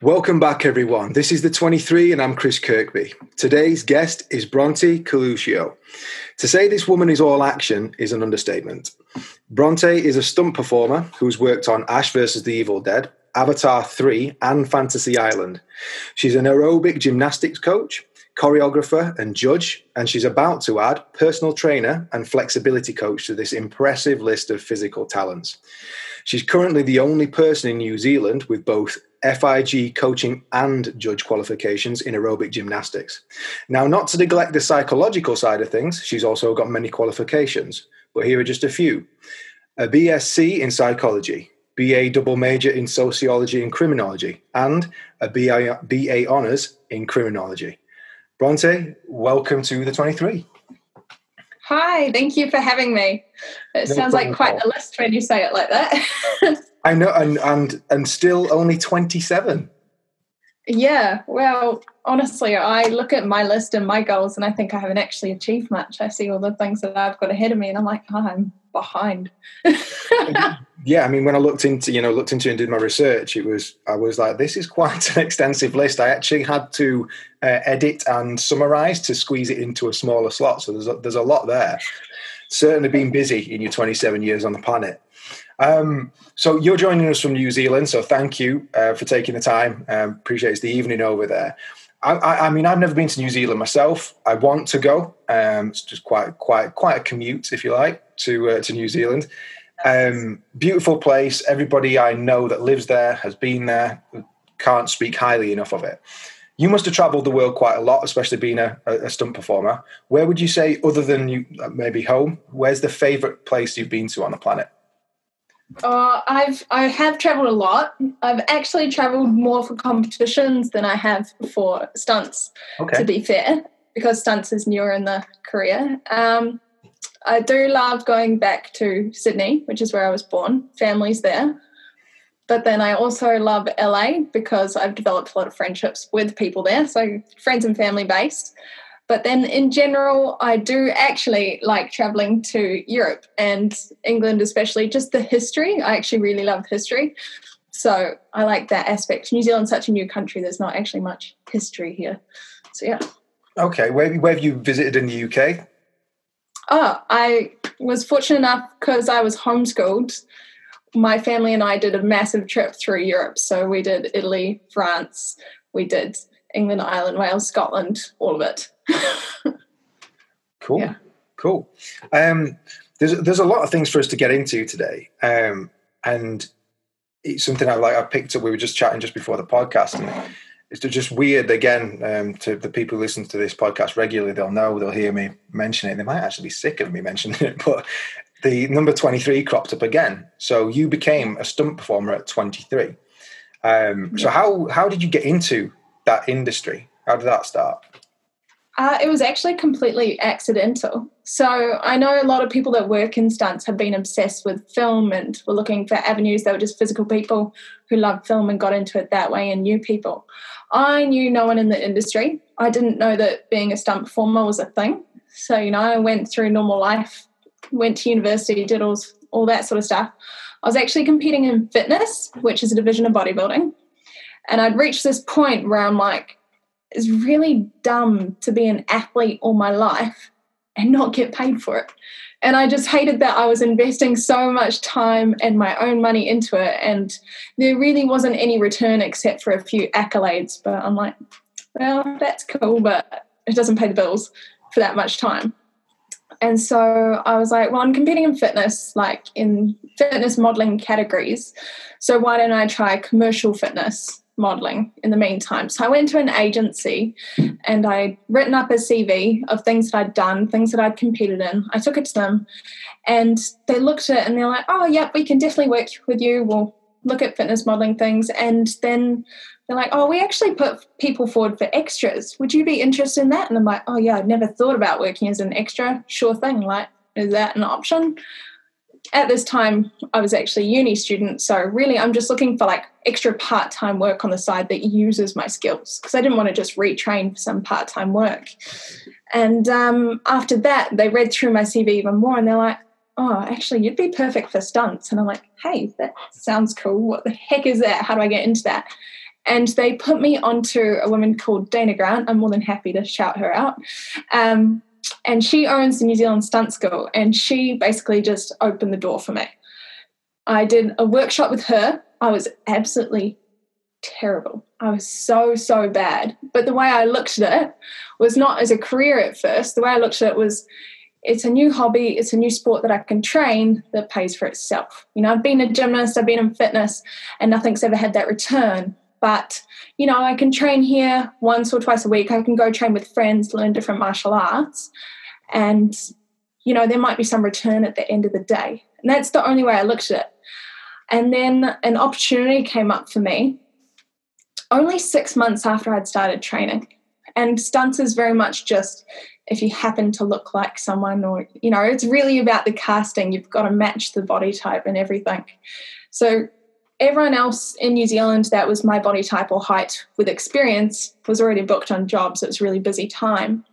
Welcome back, everyone. This is the 23, and I'm Chris Kirkby. Today's guest is Bronte Coluccio. To say this woman is all action is an understatement. Bronte is a stunt performer who's worked on Ash vs. the Evil Dead, Avatar 3, and Fantasy Island. She's an aerobic gymnastics coach, choreographer, and judge, and she's about to add personal trainer and flexibility coach to this impressive list of physical talents. She's currently the only person in New Zealand with both FIG coaching and judge qualifications in aerobic gymnastics. Now, not to neglect the psychological side of things, she's also got many qualifications, but here are just a few a BSc in psychology, BA double major in sociology and criminology, and a BA, BA honours in criminology. Bronte, welcome to the 23. Hi, thank you for having me. It no sounds like quite a list when you say it like that. I know, and and and still only twenty seven. Yeah, well, honestly, I look at my list and my goals, and I think I haven't actually achieved much. I see all the things that I've got ahead of me, and I'm like, oh, I'm behind. yeah, I mean, when I looked into you know looked into and did my research, it was I was like, this is quite an extensive list. I actually had to uh, edit and summarize to squeeze it into a smaller slot. So there's a, there's a lot there. Certainly been busy in your 27 years on the planet. Um, so you're joining us from New Zealand, so thank you uh, for taking the time. Um, appreciate it's the evening over there. I, I, I, mean, I've never been to New Zealand myself. I want to go. Um, it's just quite, quite, quite a commute, if you like, to uh, to New Zealand. Um, beautiful place. Everybody I know that lives there has been there. Can't speak highly enough of it. You must have travelled the world quite a lot, especially being a, a stunt performer. Where would you say, other than you maybe home, where's the favourite place you've been to on the planet? Uh, I've I have traveled a lot. I've actually traveled more for competitions than I have for stunts. Okay. To be fair, because stunts is newer in the career. Um, I do love going back to Sydney, which is where I was born. Family's there. But then I also love LA because I've developed a lot of friendships with people there, so friends and family based. But then in general, I do actually like traveling to Europe and England, especially just the history. I actually really love history. So I like that aspect. New Zealand's such a new country, there's not actually much history here. So yeah. Okay. Where, where have you visited in the UK? Oh, I was fortunate enough because I was homeschooled. My family and I did a massive trip through Europe. So we did Italy, France, we did England, Ireland, Wales, Scotland, all of it. cool. Yeah. Cool. Um, there's there's a lot of things for us to get into today, um, and it's something I like. I picked up. We were just chatting just before the podcast, and it's just weird. Again, um, to the people who listen to this podcast regularly, they'll know they'll hear me mention it. They might actually be sick of me mentioning it, but the number twenty three cropped up again. So you became a stunt performer at twenty three. Um, so how how did you get into that industry? How did that start? Uh, it was actually completely accidental. So I know a lot of people that work in stunts have been obsessed with film and were looking for avenues. They were just physical people who loved film and got into it that way and knew people. I knew no one in the industry. I didn't know that being a stunt performer was a thing. So, you know, I went through normal life, went to university, did all, all that sort of stuff. I was actually competing in fitness, which is a division of bodybuilding. And I'd reached this point where I'm like, it's really dumb to be an athlete all my life and not get paid for it. And I just hated that I was investing so much time and my own money into it. And there really wasn't any return except for a few accolades. But I'm like, well, that's cool, but it doesn't pay the bills for that much time. And so I was like, well, I'm competing in fitness, like in fitness modeling categories. So why don't I try commercial fitness? Modeling in the meantime. So I went to an agency and I'd written up a CV of things that I'd done, things that I'd competed in. I took it to them and they looked at it and they're like, oh, yeah, we can definitely work with you. We'll look at fitness modeling things. And then they're like, oh, we actually put people forward for extras. Would you be interested in that? And I'm like, oh, yeah, I'd never thought about working as an extra. Sure thing. Like, is that an option? At this time I was actually a uni student, so really I'm just looking for like extra part-time work on the side that uses my skills because I didn't want to just retrain for some part-time work. And um, after that, they read through my CV even more, and they're like, "Oh, actually, you'd be perfect for stunts." And I'm like, "Hey, that sounds cool. What the heck is that? How do I get into that?" and they put me onto a woman called Dana Grant. I'm more than happy to shout her out. Um, and she owns the New Zealand Stunt School, and she basically just opened the door for me. I did a workshop with her. I was absolutely terrible. I was so, so bad. But the way I looked at it was not as a career at first. The way I looked at it was it's a new hobby, it's a new sport that I can train that pays for itself. You know, I've been a gymnast, I've been in fitness, and nothing's ever had that return. But, you know, I can train here once or twice a week. I can go train with friends, learn different martial arts. And, you know, there might be some return at the end of the day. And that's the only way I looked at it. And then an opportunity came up for me only six months after I'd started training. And stunts is very much just if you happen to look like someone, or, you know, it's really about the casting. You've got to match the body type and everything. So, everyone else in New Zealand that was my body type or height with experience was already booked on jobs. It was really busy time.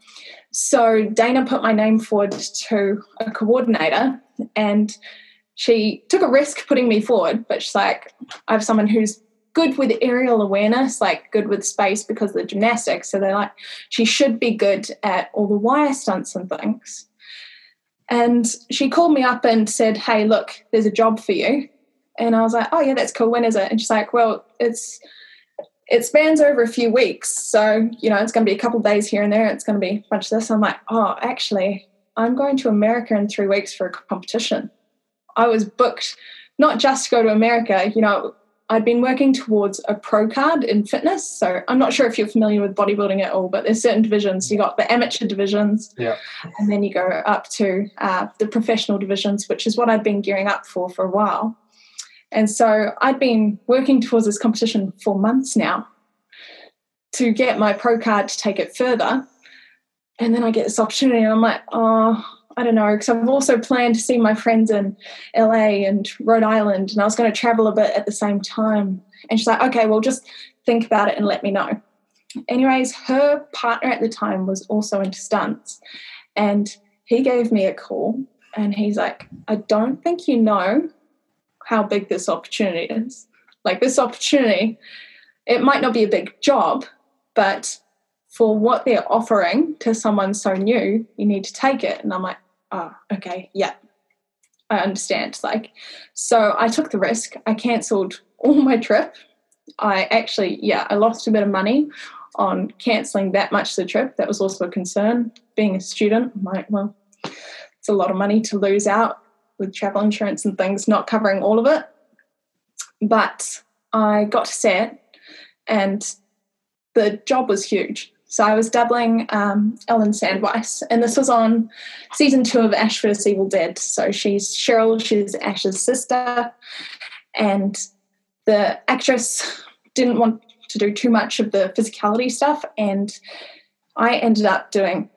So, Dana put my name forward to a coordinator and she took a risk putting me forward, but she's like, I have someone who's good with aerial awareness, like good with space because of the gymnastics. So they're like, she should be good at all the wire stunts and things. And she called me up and said, Hey, look, there's a job for you. And I was like, Oh, yeah, that's cool. When is it? And she's like, Well, it's it spans over a few weeks. So, you know, it's going to be a couple days here and there. It's going to be a bunch of this. I'm like, Oh, actually, I'm going to America in three weeks for a competition. I was booked not just to go to America, you know, I'd been working towards a pro card in fitness. So I'm not sure if you're familiar with bodybuilding at all, but there's certain divisions. You got the amateur divisions, yeah, and then you go up to uh, the professional divisions, which is what I'd been gearing up for for a while. And so I'd been working towards this competition for months now to get my pro card to take it further. And then I get this opportunity, and I'm like, oh, I don't know, because I've also planned to see my friends in LA and Rhode Island, and I was going to travel a bit at the same time. And she's like, okay, well, just think about it and let me know. Anyways, her partner at the time was also into stunts, and he gave me a call and he's like, I don't think you know how big this opportunity is. Like, this opportunity, it might not be a big job, but for what they're offering to someone so new, you need to take it. And I'm like, oh, okay, yeah, I understand. Like, so I took the risk. I cancelled all my trip. I actually, yeah, I lost a bit of money on cancelling that much of the trip. That was also a concern. Being a student, I'm like, well, it's a lot of money to lose out with travel insurance and things, not covering all of it. But I got to set, and the job was huge. So I was doubling um, Ellen Sandweiss, and this was on season two of Ash vs. Evil Dead. So she's Cheryl, she's Ash's sister, and the actress didn't want to do too much of the physicality stuff, and I ended up doing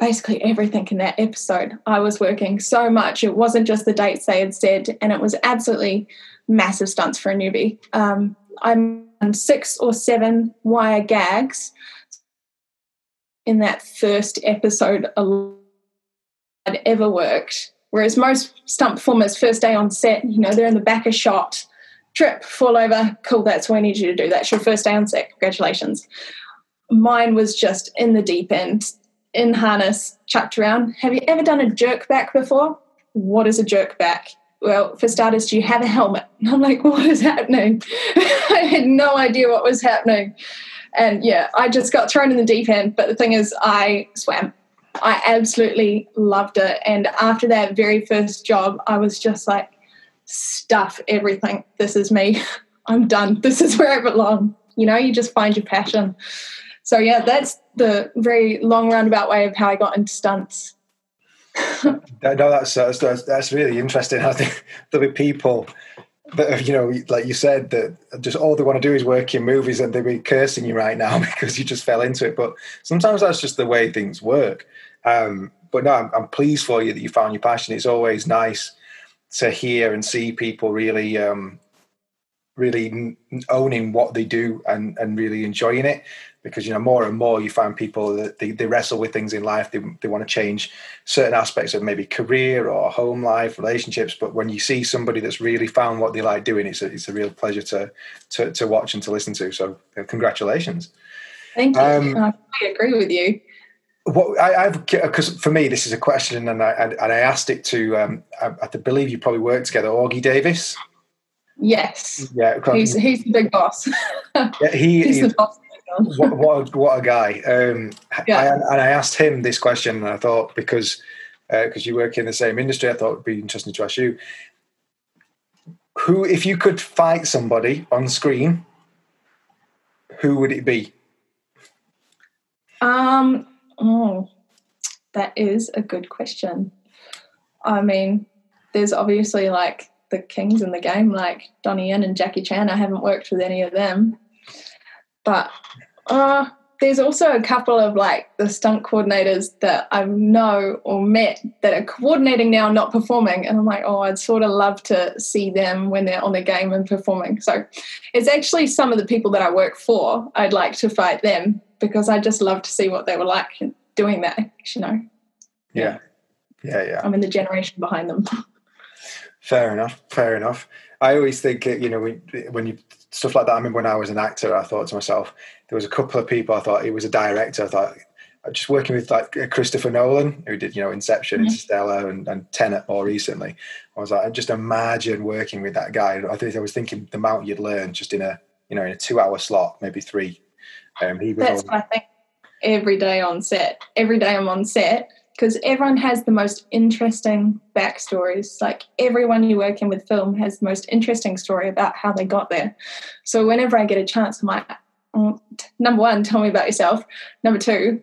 basically everything in that episode. I was working so much. It wasn't just the dates they had said, and it was absolutely massive stunts for a newbie. Um, I'm six or seven wire gags in that first episode I'd ever worked. Whereas most stunt performers, first day on set, you know, they're in the back of shot, trip, fall over, cool, that's what I need you to do. That's your first day on set, congratulations. Mine was just in the deep end, in harness, chucked around. Have you ever done a jerk back before? What is a jerk back? Well, for starters, do you have a helmet? And I'm like, what is happening? I had no idea what was happening. And yeah, I just got thrown in the deep end. But the thing is, I swam. I absolutely loved it. And after that very first job, I was just like, stuff everything. This is me. I'm done. This is where I belong. You know, you just find your passion. So yeah, that's the very long roundabout way of how I got into stunts. no, that's, that's that's really interesting. I think there'll be people that you know, like you said, that just all they want to do is work in movies, and they'll be cursing you right now because you just fell into it. But sometimes that's just the way things work. Um, but no, I'm, I'm, pleased for you that you found your passion. It's always nice to hear and see people really, um, really owning what they do and and really enjoying it because you know more and more you find people that they, they wrestle with things in life they, they want to change certain aspects of maybe career or home life relationships but when you see somebody that's really found what they like doing it's a, it's a real pleasure to, to to watch and to listen to. So congratulations. Thank you. Um, i agree with you. what I, have because for me this is a question and I and, I asked it to um, I, I believe you probably worked together Augie Davis? Yes. Yeah he's, he's the big boss? Yeah, he he's the boss what, what, a, what a guy. Um, yeah. I, and I asked him this question, and I thought, because because uh, you work in the same industry, I thought it'd be interesting to ask you. Who, if you could fight somebody on screen, who would it be? Um, oh, that is a good question. I mean, there's obviously like the kings in the game, like Donnie Yen and Jackie Chan. I haven't worked with any of them, but uh, there's also a couple of like the stunt coordinators that I know or met that are coordinating now, not performing. And I'm like, oh, I'd sort of love to see them when they're on the game and performing. So it's actually some of the people that I work for. I'd like to fight them because I just love to see what they were like doing that, you know. Yeah. Yeah. Yeah. I'm in the generation behind them. Fair enough. Fair enough. I always think, you know, when, when you stuff like that. I remember when I was an actor, I thought to myself, there was a couple of people I thought he was a director. I thought just working with like Christopher Nolan, who did you know Inception, mm-hmm. Interstellar, and, and Tenet more recently. I was like, just imagine working with that guy. I think I was thinking the amount you'd learn just in a you know in a two-hour slot, maybe three. Um, he was That's what I think every day on set. Every day I'm on set because everyone has the most interesting backstories. Like everyone you work in with film has the most interesting story about how they got there. So whenever I get a chance, I'm like, oh, number one, tell me about yourself. Number two,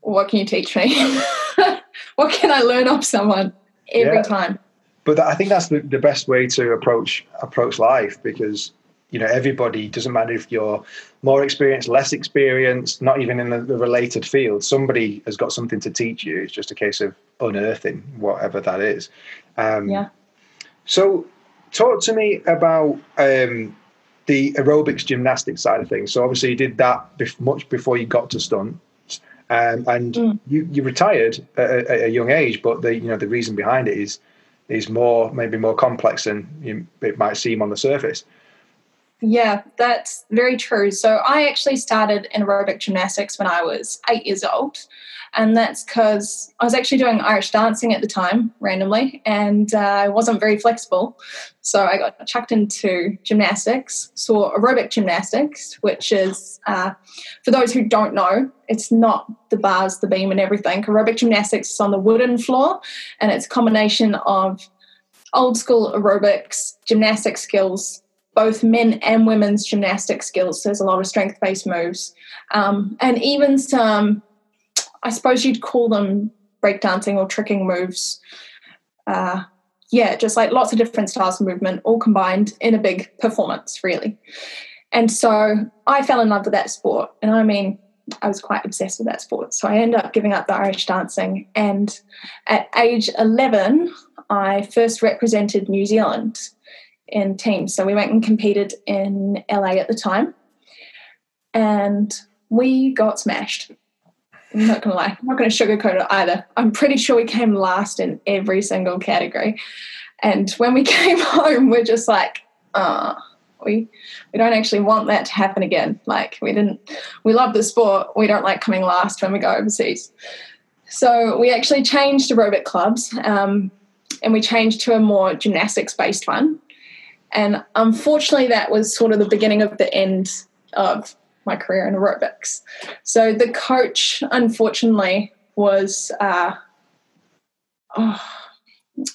what can you teach me? what can I learn off someone every yeah. time? But I think that's the, the best way to approach approach life because you know everybody doesn't matter if you're more experienced less experienced not even in the, the, related field. Somebody has got something to teach you. It's just a case of unearthing whatever that is. Um, yeah. So talk to me about um, the aerobics gymnastics side of things. So obviously you did that bef- much before you got to stunt um, and mm. you, you retired at, at, a young age but the you know the reason behind it is is more maybe more complex than you, it might seem on the surface yeah, that's very true. So I actually started in aerobic gymnastics when I was eight years old. And that's because I was actually doing Irish dancing at the time, randomly, and uh, I wasn't very flexible. So I got chucked into gymnastics, saw aerobic gymnastics, which is, uh, for those who don't know, it's not the bars, the beam, and everything. Aerobic gymnastics is on the wooden floor, and it's a combination of old school aerobics, gymnastic skills, both men and women's gymnastic skills. There's a lot of strength based moves. Um, and even some, I suppose you'd call them breakdancing or tricking moves. Uh, yeah, just like lots of different styles of movement all combined in a big performance, really. And so I fell in love with that sport. And I mean, I was quite obsessed with that sport. So I ended up giving up the Irish dancing. And at age 11, I first represented New Zealand in teams. So we went and competed in LA at the time, and we got smashed. I'm not gonna lie, I'm not gonna sugarcoat it either. I'm pretty sure we came last in every single category. And when we came home, we're just like, uh, we we don't actually want that to happen again. Like we didn't we love the sport, we don't like coming last when we go overseas. So we actually changed aerobic clubs um, and we changed to a more gymnastics based one. And unfortunately, that was sort of the beginning of the end of my career in aerobics. So the coach, unfortunately, was uh, oh,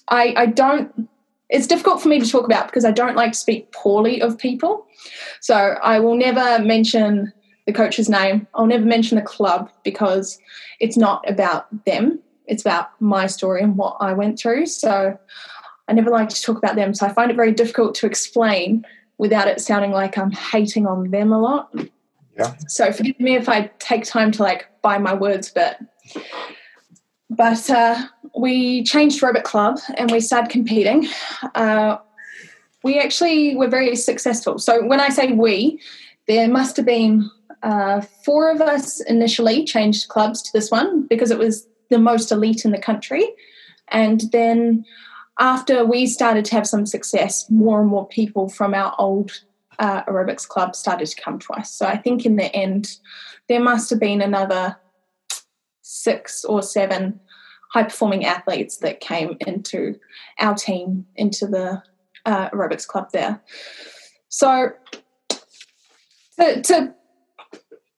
I, I don't. It's difficult for me to talk about because I don't like to speak poorly of people. So I will never mention the coach's name. I'll never mention the club because it's not about them. It's about my story and what I went through. So I never like to talk about them. So I find it very difficult to explain without it sounding like I'm hating on them a lot. Yeah. So forgive me if I take time to like buy my words but But uh, we changed aerobic club and we started competing. Uh, we actually were very successful. So when I say we, there must have been uh, four of us initially changed clubs to this one because it was the most elite in the country. And then after we started to have some success, more and more people from our old uh, aerobics club started to come to us. So I think in the end, there must have been another six or seven high performing athletes that came into our team, into the uh, aerobics club there. So to, to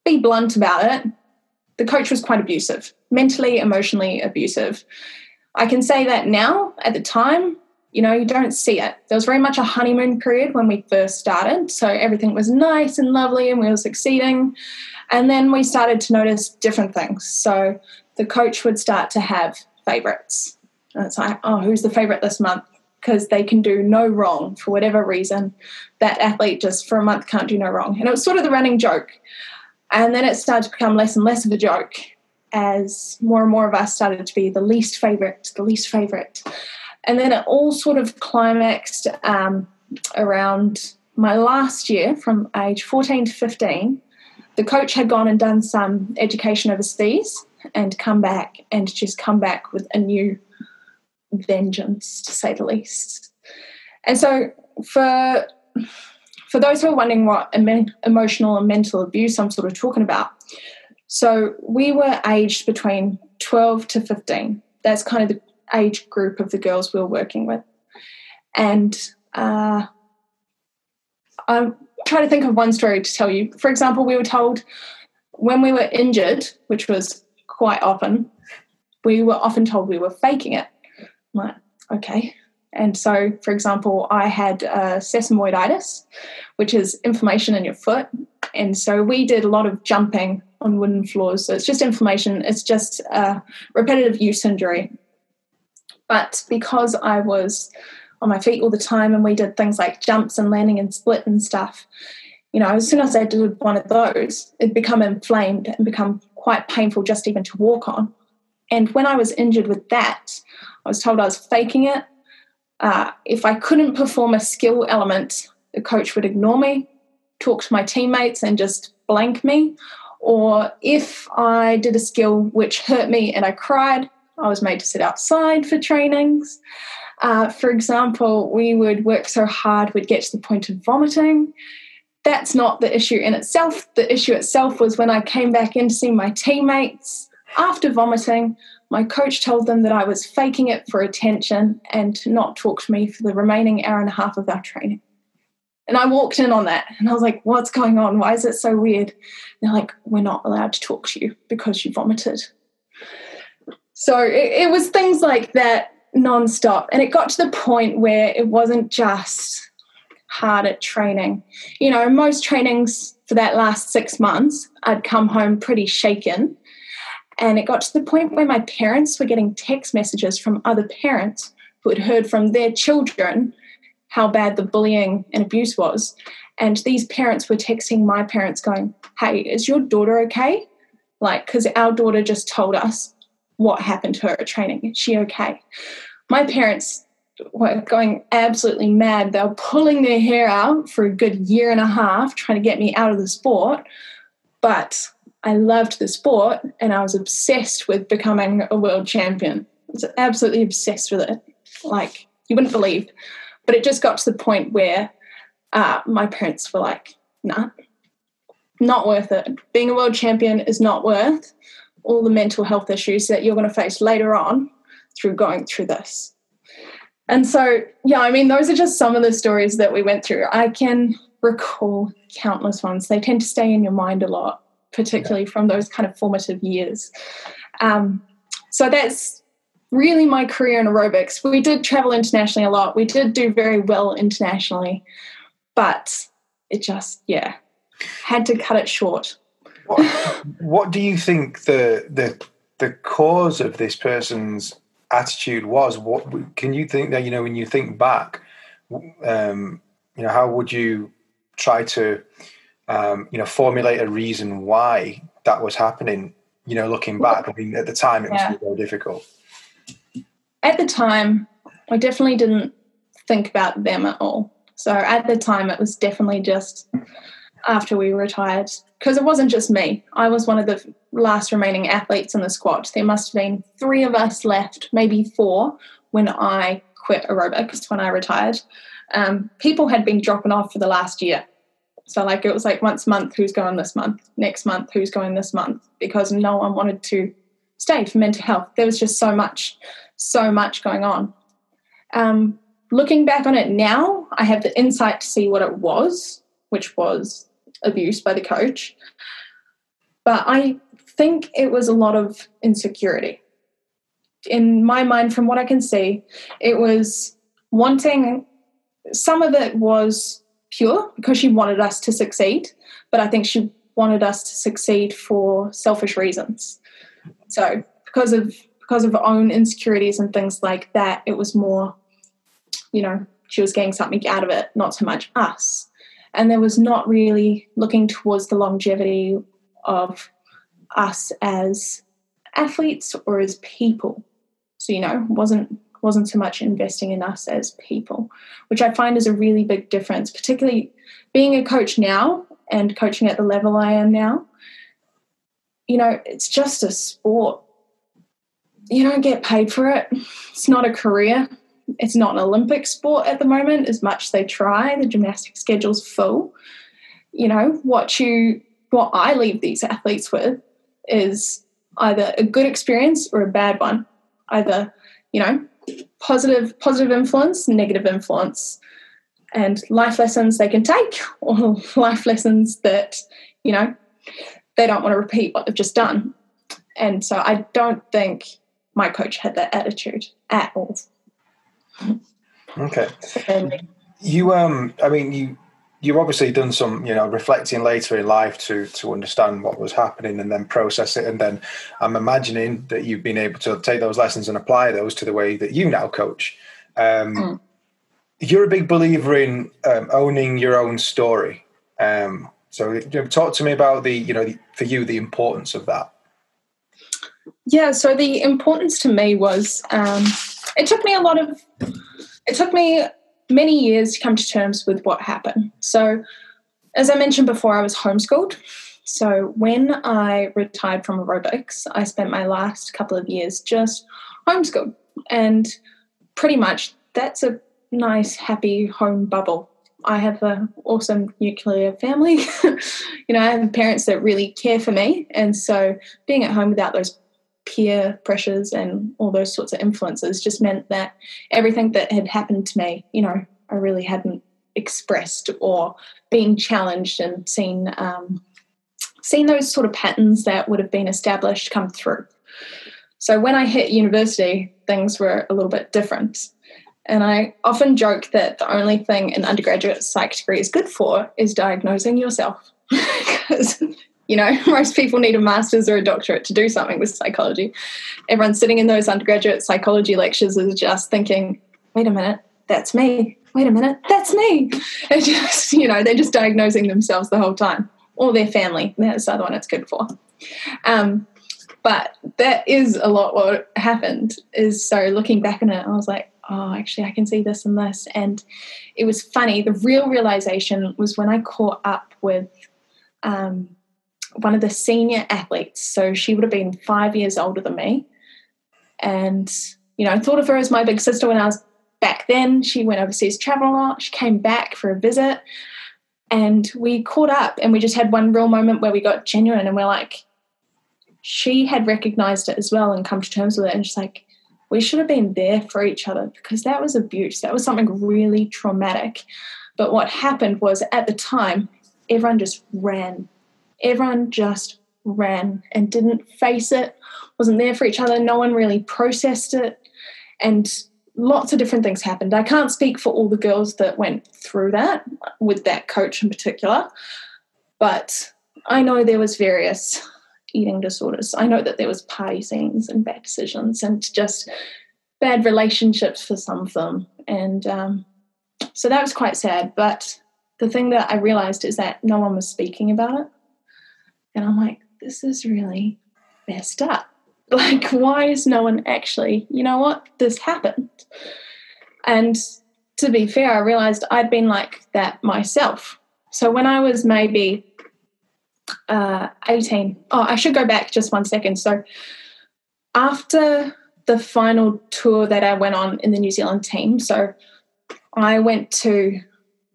be blunt about it, the coach was quite abusive, mentally, emotionally abusive. I can say that now, at the time, you know, you don't see it. There was very much a honeymoon period when we first started. So everything was nice and lovely and we were succeeding. And then we started to notice different things. So the coach would start to have favorites. And it's like, oh, who's the favorite this month? Because they can do no wrong for whatever reason. That athlete just for a month can't do no wrong. And it was sort of the running joke. And then it started to become less and less of a joke as more and more of us started to be the least favorite, the least favorite. And then it all sort of climaxed um, around my last year from age 14 to 15. The coach had gone and done some education overseas and come back and just come back with a new vengeance, to say the least. And so, for for those who are wondering what emotional and mental abuse I'm sort of talking about, so we were aged between 12 to 15. That's kind of the age group of the girls we were working with. And uh, I'm trying to think of one story to tell you. For example, we were told when we were injured, which was quite often, we were often told we were faking it. I'm like, okay. And so, for example, I had uh, sesamoiditis, which is inflammation in your foot. And so we did a lot of jumping on wooden floors. So it's just inflammation, it's just a repetitive use injury. But because I was on my feet all the time and we did things like jumps and landing and split and stuff, you know, as soon as I did one of those, it'd become inflamed and become quite painful just even to walk on. And when I was injured with that, I was told I was faking it. Uh, if I couldn't perform a skill element, the coach would ignore me, talk to my teammates, and just blank me. Or if I did a skill which hurt me and I cried, I was made to sit outside for trainings. Uh, for example, we would work so hard we'd get to the point of vomiting that's not the issue in itself. The issue itself was when I came back in to see my teammates after vomiting, my coach told them that I was faking it for attention and to not talk to me for the remaining hour and a half of our training. And I walked in on that and I was like, what's going on? Why is it so weird? And they're like, we're not allowed to talk to you because you vomited. So it, it was things like that nonstop. And it got to the point where it wasn't just hard at training. You know, most trainings for that last six months, I'd come home pretty shaken. And it got to the point where my parents were getting text messages from other parents who had heard from their children how bad the bullying and abuse was. And these parents were texting my parents, going, Hey, is your daughter okay? Like, because our daughter just told us what happened to her at training. Is she okay? My parents were going absolutely mad. They were pulling their hair out for a good year and a half trying to get me out of the sport. But I loved the sport and I was obsessed with becoming a world champion. I was absolutely obsessed with it. Like, you wouldn't believe. But it just got to the point where uh, my parents were like, nah, not worth it. Being a world champion is not worth all the mental health issues that you're going to face later on through going through this. And so, yeah, I mean, those are just some of the stories that we went through. I can recall countless ones. They tend to stay in your mind a lot, particularly yeah. from those kind of formative years. Um, so that's really my career in aerobics. We did travel internationally a lot. We did do very well internationally, but it just, yeah, had to cut it short. What, what do you think the the the cause of this person's attitude was. What can you think that you know when you think back, um, you know, how would you try to um, you know formulate a reason why that was happening? You know, looking back, I mean, at the time it yeah. must be very difficult. At the time, I definitely didn't think about them at all. So at the time, it was definitely just after we retired because it wasn't just me. I was one of the last remaining athletes in the squad. There must have been three of us left, maybe four, when I quit aerobics when I retired. Um, people had been dropping off for the last year. So like it was like once a month, who's going this month? Next month, who's going this month? Because no one wanted to stay for mental health. There was just so much, so much going on. Um, looking back on it now, I have the insight to see what it was, which was abuse by the coach. But I think it was a lot of insecurity. In my mind, from what I can see, it was wanting, some of it was pure because she wanted us to succeed, but I think she wanted us to succeed for selfish reasons. So because of because of her own insecurities and things like that, it was more, you know, she was getting something out of it, not so much us. And there was not really looking towards the longevity of us as athletes or as people. So, you know, wasn't wasn't so much investing in us as people, which I find is a really big difference, particularly being a coach now and coaching at the level I am now. You know, it's just a sport. You don't get paid for it. It's not a career. It's not an Olympic sport at the moment, as much as they try. The gymnastic schedule's full. You know, what you what I leave these athletes with is either a good experience or a bad one. Either, you know, positive positive influence, negative influence, and life lessons they can take, or life lessons that you know they don't want to repeat what they've just done. And so I don't think my coach had that attitude at all. Okay. You um I mean you you've obviously done some, you know, reflecting later in life to to understand what was happening and then process it. And then I'm imagining that you've been able to take those lessons and apply those to the way that you now coach. Um, mm. You're a big believer in um, owning your own story. Um, so, you know, talk to me about the, you know, the, for you, the importance of that. Yeah. So the importance to me was um, it took me a lot of it took me many years to come to terms with what happened. So, as I mentioned before, I was homeschooled. So, when I retired from aerobics, I spent my last couple of years just homeschooled. And pretty much that's a nice, happy home bubble. I have an awesome nuclear family. you know, I have parents that really care for me. And so being at home without those peer pressures and all those sorts of influences just meant that everything that had happened to me, you know, I really hadn't expressed or been challenged and seen um, seen those sort of patterns that would have been established come through. So when I hit university, things were a little bit different. And I often joke that the only thing an undergraduate psych degree is good for is diagnosing yourself. because you know, most people need a master's or a doctorate to do something with psychology. Everyone sitting in those undergraduate psychology lectures is just thinking, wait a minute, that's me. Wait a minute, that's me. And just, you know, they're just diagnosing themselves the whole time or their family. That's the other one it's good for. Um, but that is a lot what happened is so looking back on it, I was like, oh, actually, I can see this and this. And it was funny. The real realization was when I caught up with um, one of the senior athletes. So she would have been five years older than me. And, you know, I thought of her as my big sister when I was back then. She went overseas travel a lot. She came back for a visit and we caught up and we just had one real moment where we got genuine and we're like, she had recognized it as well and come to terms with it. And she's like, we should have been there for each other because that was abuse. That was something really traumatic. But what happened was at the time, everyone just ran everyone just ran and didn't face it, wasn't there for each other. No one really processed it. And lots of different things happened. I can't speak for all the girls that went through that with that coach in particular, but I know there was various eating disorders. I know that there was party scenes and bad decisions and just bad relationships for some of them. And um, so that was quite sad. But the thing that I realized is that no one was speaking about it. And I'm like, this is really messed up. Like, why is no one actually, you know what, this happened? And to be fair, I realized I'd been like that myself. So when I was maybe uh, 18, oh, I should go back just one second. So after the final tour that I went on in the New Zealand team, so I went to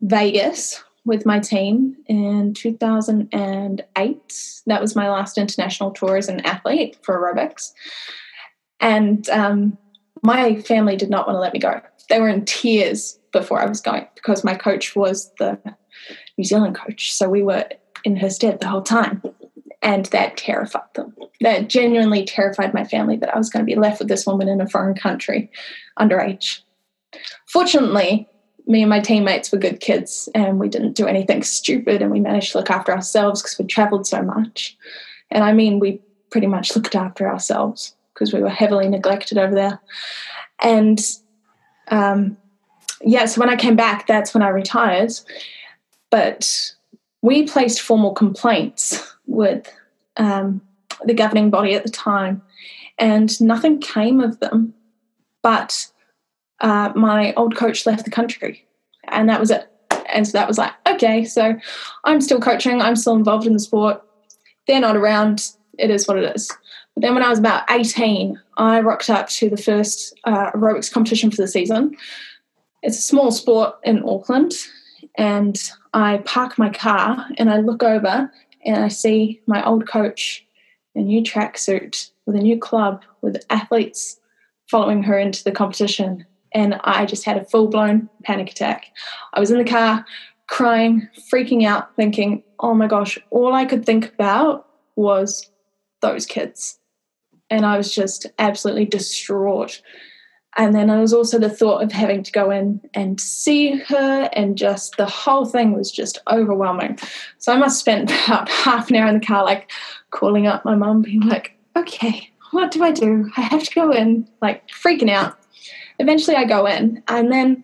Vegas with my team in 2008. That was my last international tour as an athlete for aerobics. And um, my family did not want to let me go. They were in tears before I was going because my coach was the New Zealand coach. So we were in her stead the whole time. And that terrified them. That genuinely terrified my family that I was going to be left with this woman in a foreign country underage. Fortunately, me and my teammates were good kids and we didn't do anything stupid and we managed to look after ourselves because we traveled so much. And I mean, we pretty much looked after ourselves because we were heavily neglected over there. And um, yeah, so when I came back, that's when I retired. But we placed formal complaints with um, the governing body at the time, and nothing came of them. But uh, my old coach left the country, and that was it. And so that was like, okay, so I'm still coaching, I'm still involved in the sport. They're not around, it is what it is. But then when I was about 18, I rocked up to the first uh, aerobics competition for the season. It's a small sport in Auckland, and I park my car and I look over and I see my old coach in a new tracksuit with a new club with athletes following her into the competition and I just had a full blown panic attack. I was in the car crying, freaking out, thinking, oh my gosh, all I could think about was those kids. And I was just absolutely distraught. And then there was also the thought of having to go in and see her, and just the whole thing was just overwhelming. So I must spent about half an hour in the car, like calling up my mum, being like, okay, what do I do? I have to go in, like freaking out eventually I go in and then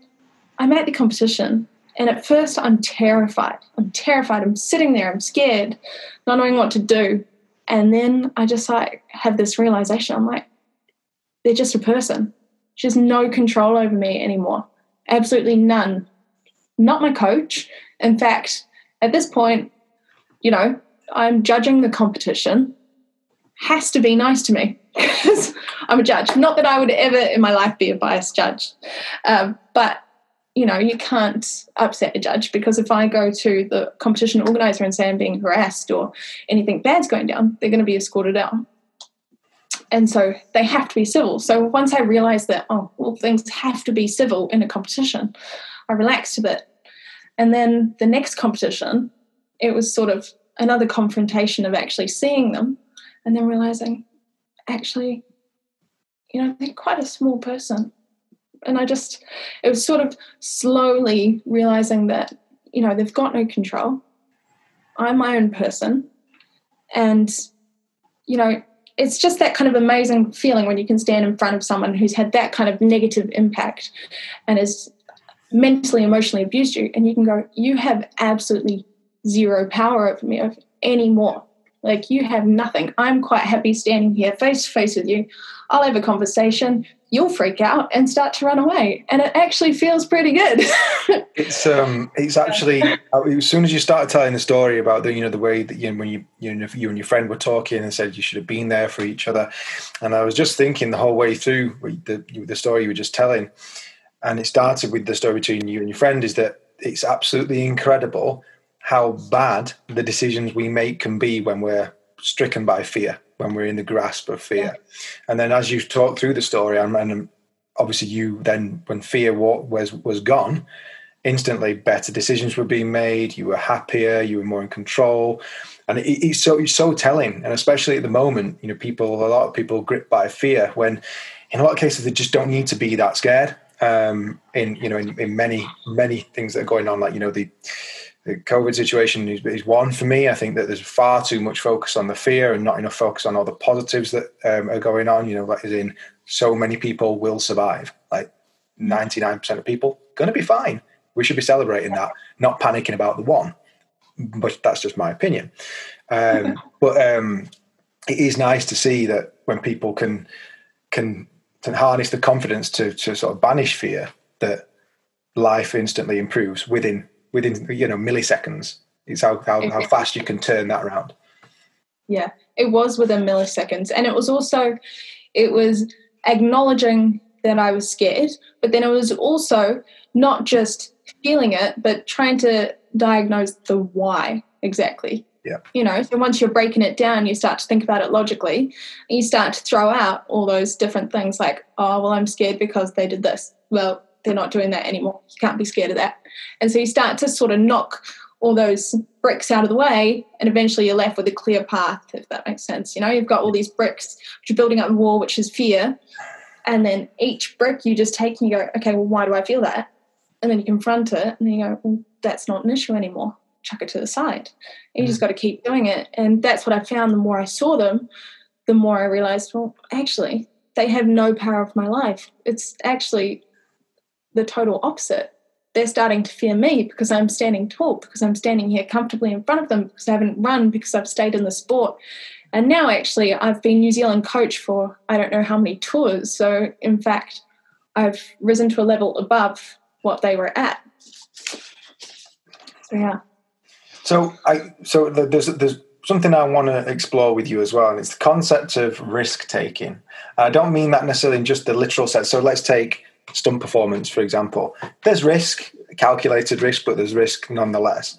I'm at the competition. And at first, I'm terrified. I'm terrified. I'm sitting there. I'm scared, not knowing what to do. And then I just like have this realization. I'm like, they're just a person. She has no control over me anymore. Absolutely none. Not my coach. In fact, at this point, you know, I'm judging the competition. Has to be nice to me because I'm a judge. Not that I would ever in my life be a biased judge, um, but you know, you can't upset a judge because if I go to the competition organizer and say I'm being harassed or anything bad's going down, they're going to be escorted out. And so they have to be civil. So once I realized that, oh, well, things have to be civil in a competition, I relaxed a bit. And then the next competition, it was sort of another confrontation of actually seeing them and then realizing, actually, you know, they're quite a small person. And I just, it was sort of slowly realizing that, you know, they've got no control. I'm my own person. And, you know, it's just that kind of amazing feeling when you can stand in front of someone who's had that kind of negative impact and has mentally, emotionally abused you. And you can go, you have absolutely zero power over me anymore. Like you have nothing. I'm quite happy standing here face to face with you. I'll have a conversation. You'll freak out and start to run away, and it actually feels pretty good. it's um, it's actually uh, as soon as you started telling the story about the you know the way that you know, when you you know you and your friend were talking and said you should have been there for each other, and I was just thinking the whole way through the the story you were just telling, and it started with the story between you and your friend is that it's absolutely incredible how bad the decisions we make can be when we're stricken by fear, when we're in the grasp of fear. And then as you talk through the story, and obviously you then, when fear was was gone, instantly better decisions were being made. You were happier. You were more in control, and it, it's so it's so telling. And especially at the moment, you know, people a lot of people gripped by fear when, in a lot of cases, they just don't need to be that scared. Um, in you know, in, in many many things that are going on, like you know the the COVID situation is, is, one for me. I think that there's far too much focus on the fear and not enough focus on all the positives that um, are going on. You know, like as in so many people will survive. Like 99% of people going to be fine. We should be celebrating that, not panicking about the one. But that's just my opinion. Um, but um, it is nice to see that when people can can, can harness the confidence to to sort of banish fear, that life instantly improves within within you know milliseconds. It's how how, how fast you can turn that around. Yeah, it was within milliseconds, and it was also it was acknowledging that I was scared, but then it was also not just feeling it, but trying to diagnose the why exactly. Yeah. You know, so once you're breaking it down, you start to think about it logically, and you start to throw out all those different things like, oh, well, I'm scared because they did this. Well, they're not doing that anymore. You can't be scared of that. And so you start to sort of knock all those bricks out of the way, and eventually you're left with a clear path, if that makes sense. You know, you've got all these bricks which are building up the wall, which is fear. And then each brick you just take and you go, okay, well, why do I feel that? And then you confront it and you go, well, that's not an issue anymore. Chuck it to the side. And you just mm. got to keep doing it. And that's what I found the more I saw them, the more I realized, well, actually, they have no power of my life. It's actually the total opposite. They're starting to fear me because I'm standing tall, because I'm standing here comfortably in front of them, because I haven't run, because I've stayed in the sport. And now, actually, I've been New Zealand coach for I don't know how many tours. So, in fact, I've risen to a level above what they were at. So, yeah. So, I so there's there's something I want to explore with you as well, and it's the concept of risk taking. I don't mean that necessarily in just the literal sense. So, let's take stunt performance, for example. There's risk, calculated risk, but there's risk nonetheless.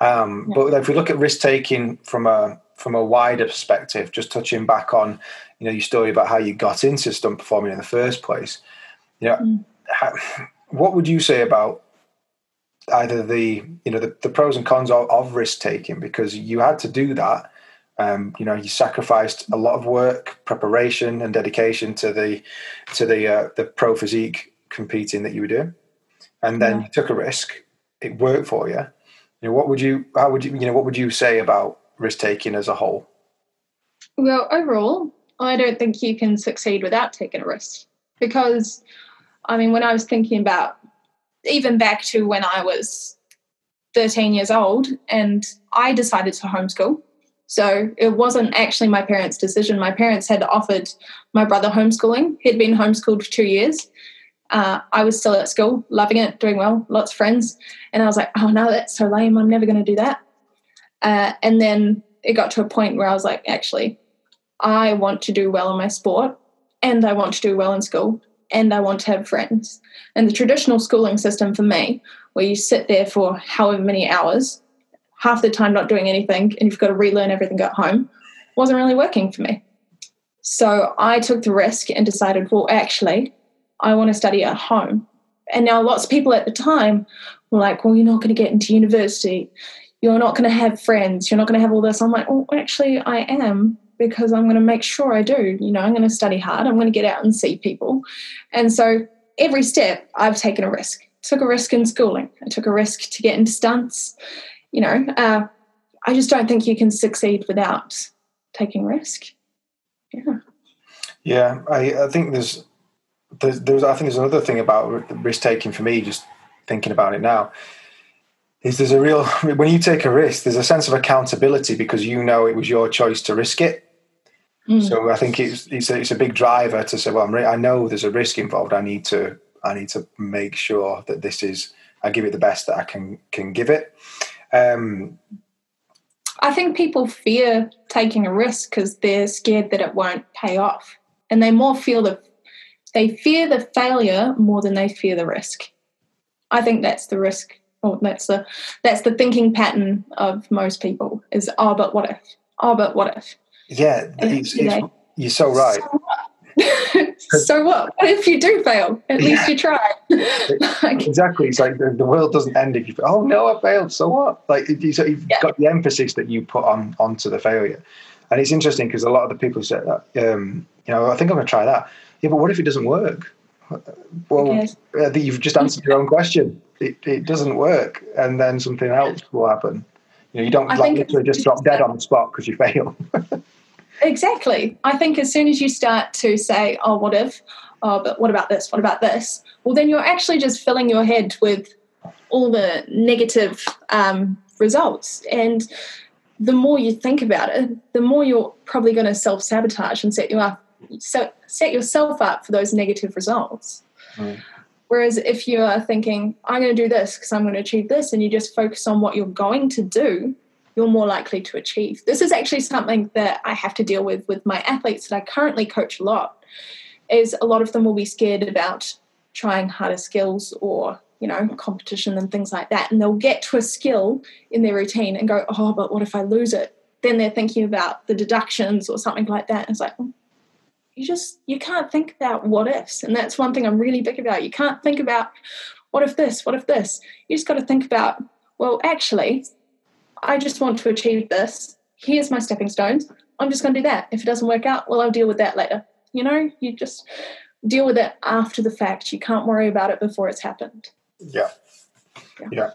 Um, yeah. But if we look at risk taking from a from a wider perspective, just touching back on you know your story about how you got into stunt performing in the first place, you know, mm. how, what would you say about either the you know the, the pros and cons of, of risk taking because you had to do that um, you know you sacrificed a lot of work preparation and dedication to the to the uh, the pro physique competing that you were doing. And then yeah. you took a risk. It worked for you. You know what would you how would you you know what would you say about risk taking as a whole? Well overall i don't think you can succeed without taking a risk. Because i mean when i was thinking about even back to when i was 13 years old and i decided to homeschool so it wasn't actually my parents' decision. My parents had offered my brother homeschooling. He'd been homeschooled for two years. Uh, I was still at school, loving it, doing well, lots of friends. And I was like, oh no, that's so lame. I'm never going to do that. Uh, and then it got to a point where I was like, actually, I want to do well in my sport and I want to do well in school and I want to have friends. And the traditional schooling system for me, where you sit there for however many hours half the time not doing anything and you've got to relearn everything at home wasn't really working for me. So I took the risk and decided, well, actually, I want to study at home. And now lots of people at the time were like, well, you're not going to get into university. You're not going to have friends. You're not going to have all this. I'm like, oh, actually, I am because I'm going to make sure I do. You know, I'm going to study hard. I'm going to get out and see people. And so every step, I've taken a risk. took a risk in schooling. I took a risk to get into stunts you know, uh, I just don't think you can succeed without taking risk. Yeah. Yeah, I, I think there's, there's, there's, I think there's another thing about risk taking for me, just thinking about it now, is there's a real, when you take a risk, there's a sense of accountability because you know it was your choice to risk it. Mm. So I think it's, it's a, it's a big driver to say, well, I'm re- I know there's a risk involved. I need to, I need to make sure that this is, I give it the best that I can, can give it. Um, I think people fear taking a risk because they're scared that it won't pay off, and they more feel the they fear the failure more than they fear the risk. I think that's the risk, or that's the that's the thinking pattern of most people is oh, but what if? Oh, but what if? Yeah, it's, it's, you're so right. So so what? What if you do fail? At least you try. like, exactly. It's like the, the, world doesn't end if you. Oh no, I failed. So what? Like you, so you've yeah. got the emphasis that you put on onto the failure, and it's interesting because a lot of the people say that. Um, you know, I think I'm going to try that. Yeah, but what if it doesn't work? Well, I think you've just answered your own question. It, it doesn't work, and then something else will happen. You know, you don't like literally just drop dead on the spot because you fail. Exactly. I think as soon as you start to say, oh, what if? Oh, but what about this? What about this? Well, then you're actually just filling your head with all the negative um, results. And the more you think about it, the more you're probably going to self sabotage and set you up, so set yourself up for those negative results. Mm. Whereas if you are thinking, I'm going to do this because I'm going to achieve this, and you just focus on what you're going to do, you're more likely to achieve. This is actually something that I have to deal with with my athletes that I currently coach a lot. Is a lot of them will be scared about trying harder skills or you know competition and things like that, and they'll get to a skill in their routine and go, oh, but what if I lose it? Then they're thinking about the deductions or something like that. And it's like, you just you can't think about what ifs and that's one thing i'm really big about you can't think about what if this what if this you just got to think about well actually i just want to achieve this. Here's my stepping stones. I'm just going to do that. If it doesn't work out well i'll deal with that later. You know you just deal with it after the fact. You can't worry about it before it's happened. Yeah. Yeah, yeah.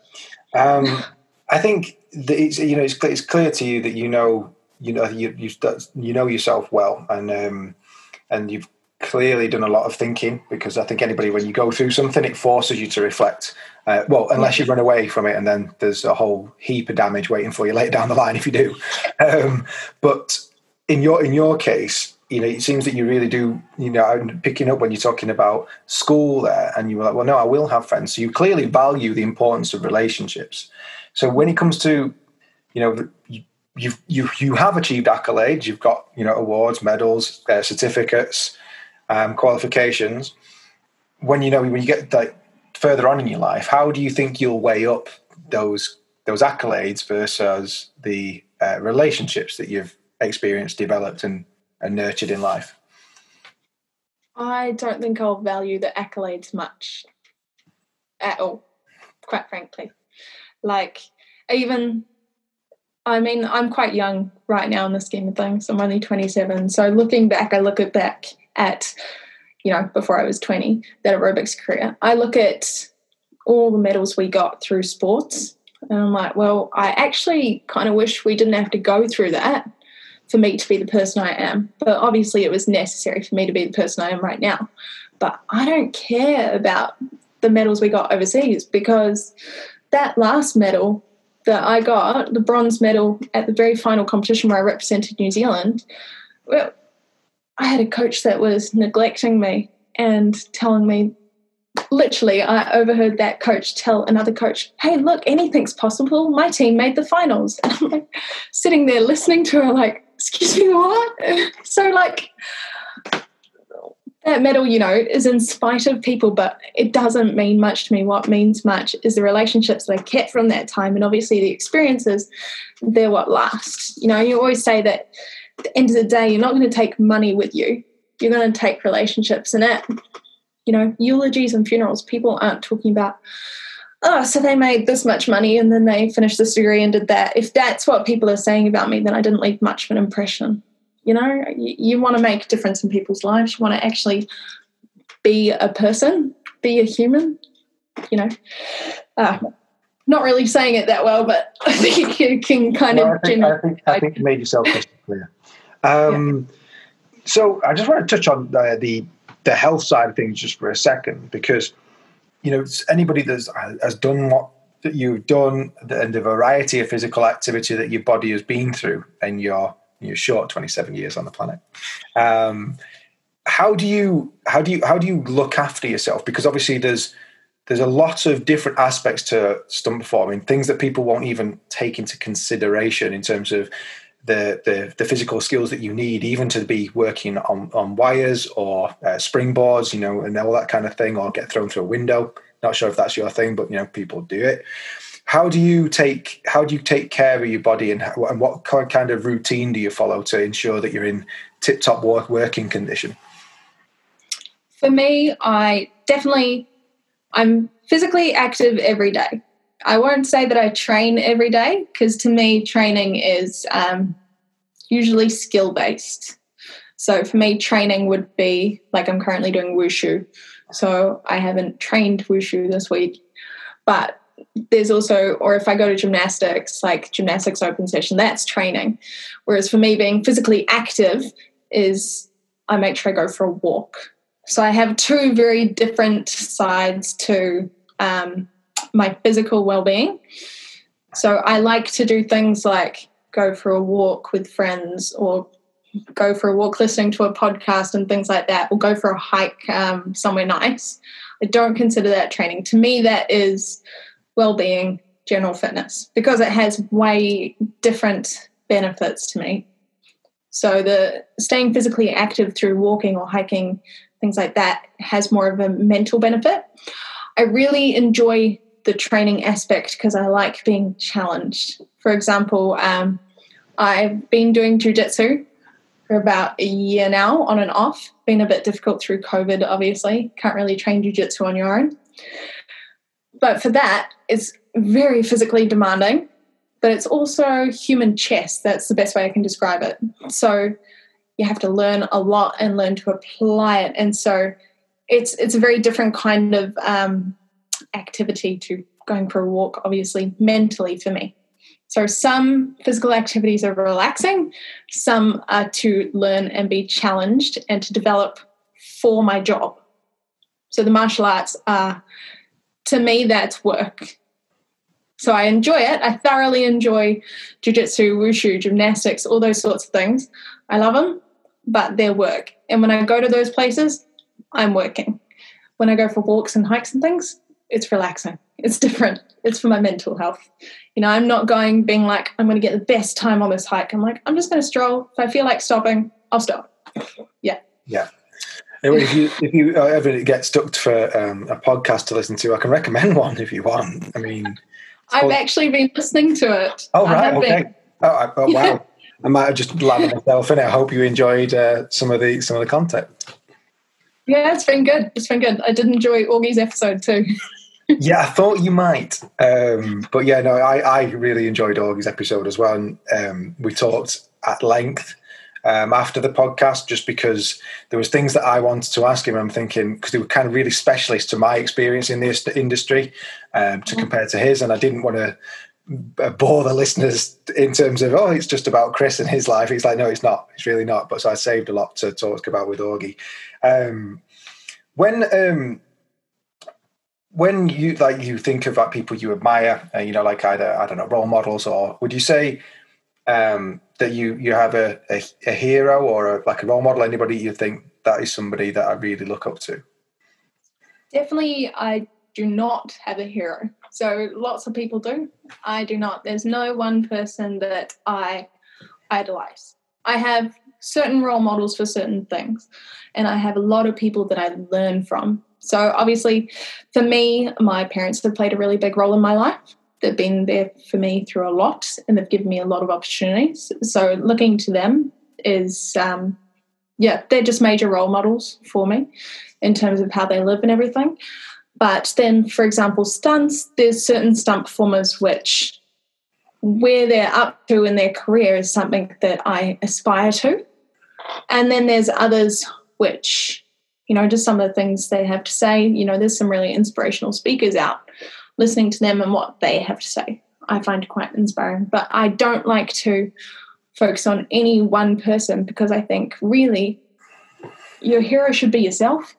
Um, i think that it's you know it's, it's clear to you that you know you know you you, you know yourself well and um, and you've clearly done a lot of thinking because I think anybody, when you go through something, it forces you to reflect. Uh, well, unless you run away from it, and then there's a whole heap of damage waiting for you later down the line if you do. Um, but in your in your case, you know, it seems that you really do. You know, I'm picking up when you're talking about school there, and you were like, "Well, no, I will have friends." So you clearly value the importance of relationships. So when it comes to, you know, you you you have achieved accolades. You've got you know awards, medals, uh, certificates, um, qualifications. When you know when you get like further on in your life, how do you think you'll weigh up those those accolades versus the uh, relationships that you've experienced, developed, and, and nurtured in life? I don't think I'll value the accolades much at all, quite frankly. Like even I mean, I'm quite young right now in the scheme of things. I'm only 27. So looking back, I look at back at, you know, before I was 20, that aerobics career. I look at all the medals we got through sports. And I'm like, well, I actually kind of wish we didn't have to go through that for me to be the person I am. But obviously, it was necessary for me to be the person I am right now. But I don't care about the medals we got overseas because that last medal that I got, the bronze medal at the very final competition where I represented New Zealand, well, I had a coach that was neglecting me and telling me, literally, I overheard that coach tell another coach, hey, look, anything's possible. My team made the finals. And I'm like sitting there listening to her, like, excuse me, what? so, like, that medal, you know, is in spite of people, but it doesn't mean much to me. What means much is the relationships that I kept from that time, and obviously the experiences. They're what last. You know, you always say that at the end of the day, you're not going to take money with you. You're going to take relationships, and at you know eulogies and funerals, people aren't talking about. Oh, so they made this much money and then they finished this degree and did that. If that's what people are saying about me, then I didn't leave much of an impression you know you, you want to make a difference in people's lives you want to actually be a person be a human you know uh, not really saying it that well but i think you can kind no, of I think, I think, I think you made yourself clear um, yeah. so i just want to touch on uh, the the health side of things just for a second because you know anybody that has done what that you've done and the variety of physical activity that your body has been through in your you're short 27 years on the planet. Um, how do you how do you how do you look after yourself? Because obviously there's there's a lot of different aspects to stunt performing, things that people won't even take into consideration in terms of the, the, the physical skills that you need, even to be working on, on wires or uh, springboards, you know, and all that kind of thing, or get thrown through a window. Not sure if that's your thing, but you know, people do it how do you take how do you take care of your body and, how, and what kind of routine do you follow to ensure that you're in tip top work working condition for me i definitely i'm physically active every day i won't say that i train every day because to me training is um, usually skill based so for me training would be like i'm currently doing wushu so i haven't trained wushu this week but there's also, or if I go to gymnastics, like gymnastics open session, that's training. Whereas for me, being physically active is I make sure I go for a walk. So I have two very different sides to um, my physical well being. So I like to do things like go for a walk with friends or go for a walk listening to a podcast and things like that, or go for a hike um, somewhere nice. I don't consider that training. To me, that is well being, general fitness, because it has way different benefits to me. So, the staying physically active through walking or hiking, things like that, has more of a mental benefit. I really enjoy the training aspect because I like being challenged. For example, um, I've been doing jujitsu for about a year now, on and off. Been a bit difficult through COVID, obviously. Can't really train jujitsu on your own. But for that, it's very physically demanding, but it's also human chess. That's the best way I can describe it. So you have to learn a lot and learn to apply it. And so it's it's a very different kind of um, activity to going for a walk, obviously, mentally for me. So some physical activities are relaxing, some are to learn and be challenged and to develop for my job. So the martial arts are, to me, that's work. So I enjoy it. I thoroughly enjoy jujitsu, wushu, gymnastics, all those sorts of things. I love them, but they're work. And when I go to those places, I'm working. When I go for walks and hikes and things, it's relaxing. It's different. It's for my mental health. You know, I'm not going being like, I'm going to get the best time on this hike. I'm like, I'm just going to stroll. If I feel like stopping, I'll stop. Yeah. Yeah. If you if you ever get stuck for um, a podcast to listen to, I can recommend one if you want. I mean, I've actually been listening to it. Oh right, okay. Been. Oh, oh wow. I might have just landed myself in it. I hope you enjoyed uh, some of the some of the content. Yeah, it's been good. It's been good. I did enjoy Augie's episode too. yeah, I thought you might. Um, but yeah, no, I, I really enjoyed Augie's episode as well. And um, we talked at length um, after the podcast just because there was things that I wanted to ask him. I'm thinking because they were kind of really specialist to my experience in this industry um, to mm-hmm. compare to his, and I didn't want to bore the listeners in terms of oh it's just about Chris and his life. He's like no, it's not. It's really not. But so I saved a lot to talk about with Augie. Um, when um, when you like you think of like people you admire, uh, you know, like either I don't know role models, or would you say um, that you you have a, a, a hero or a, like a role model? Anybody you think that is somebody that I really look up to? Definitely, I do not have a hero. So lots of people do. I do not. There's no one person that I idolize. I have certain role models for certain things, and I have a lot of people that I learn from so, obviously, for me, my parents have played a really big role in my life. They've been there for me through a lot and they've given me a lot of opportunities. So, looking to them is, um, yeah, they're just major role models for me in terms of how they live and everything. But then, for example, stunts, there's certain stunt performers which where they're up to in their career is something that I aspire to. And then there's others which you know, just some of the things they have to say. You know, there's some really inspirational speakers out. Listening to them and what they have to say, I find quite inspiring. But I don't like to focus on any one person because I think really your hero should be yourself.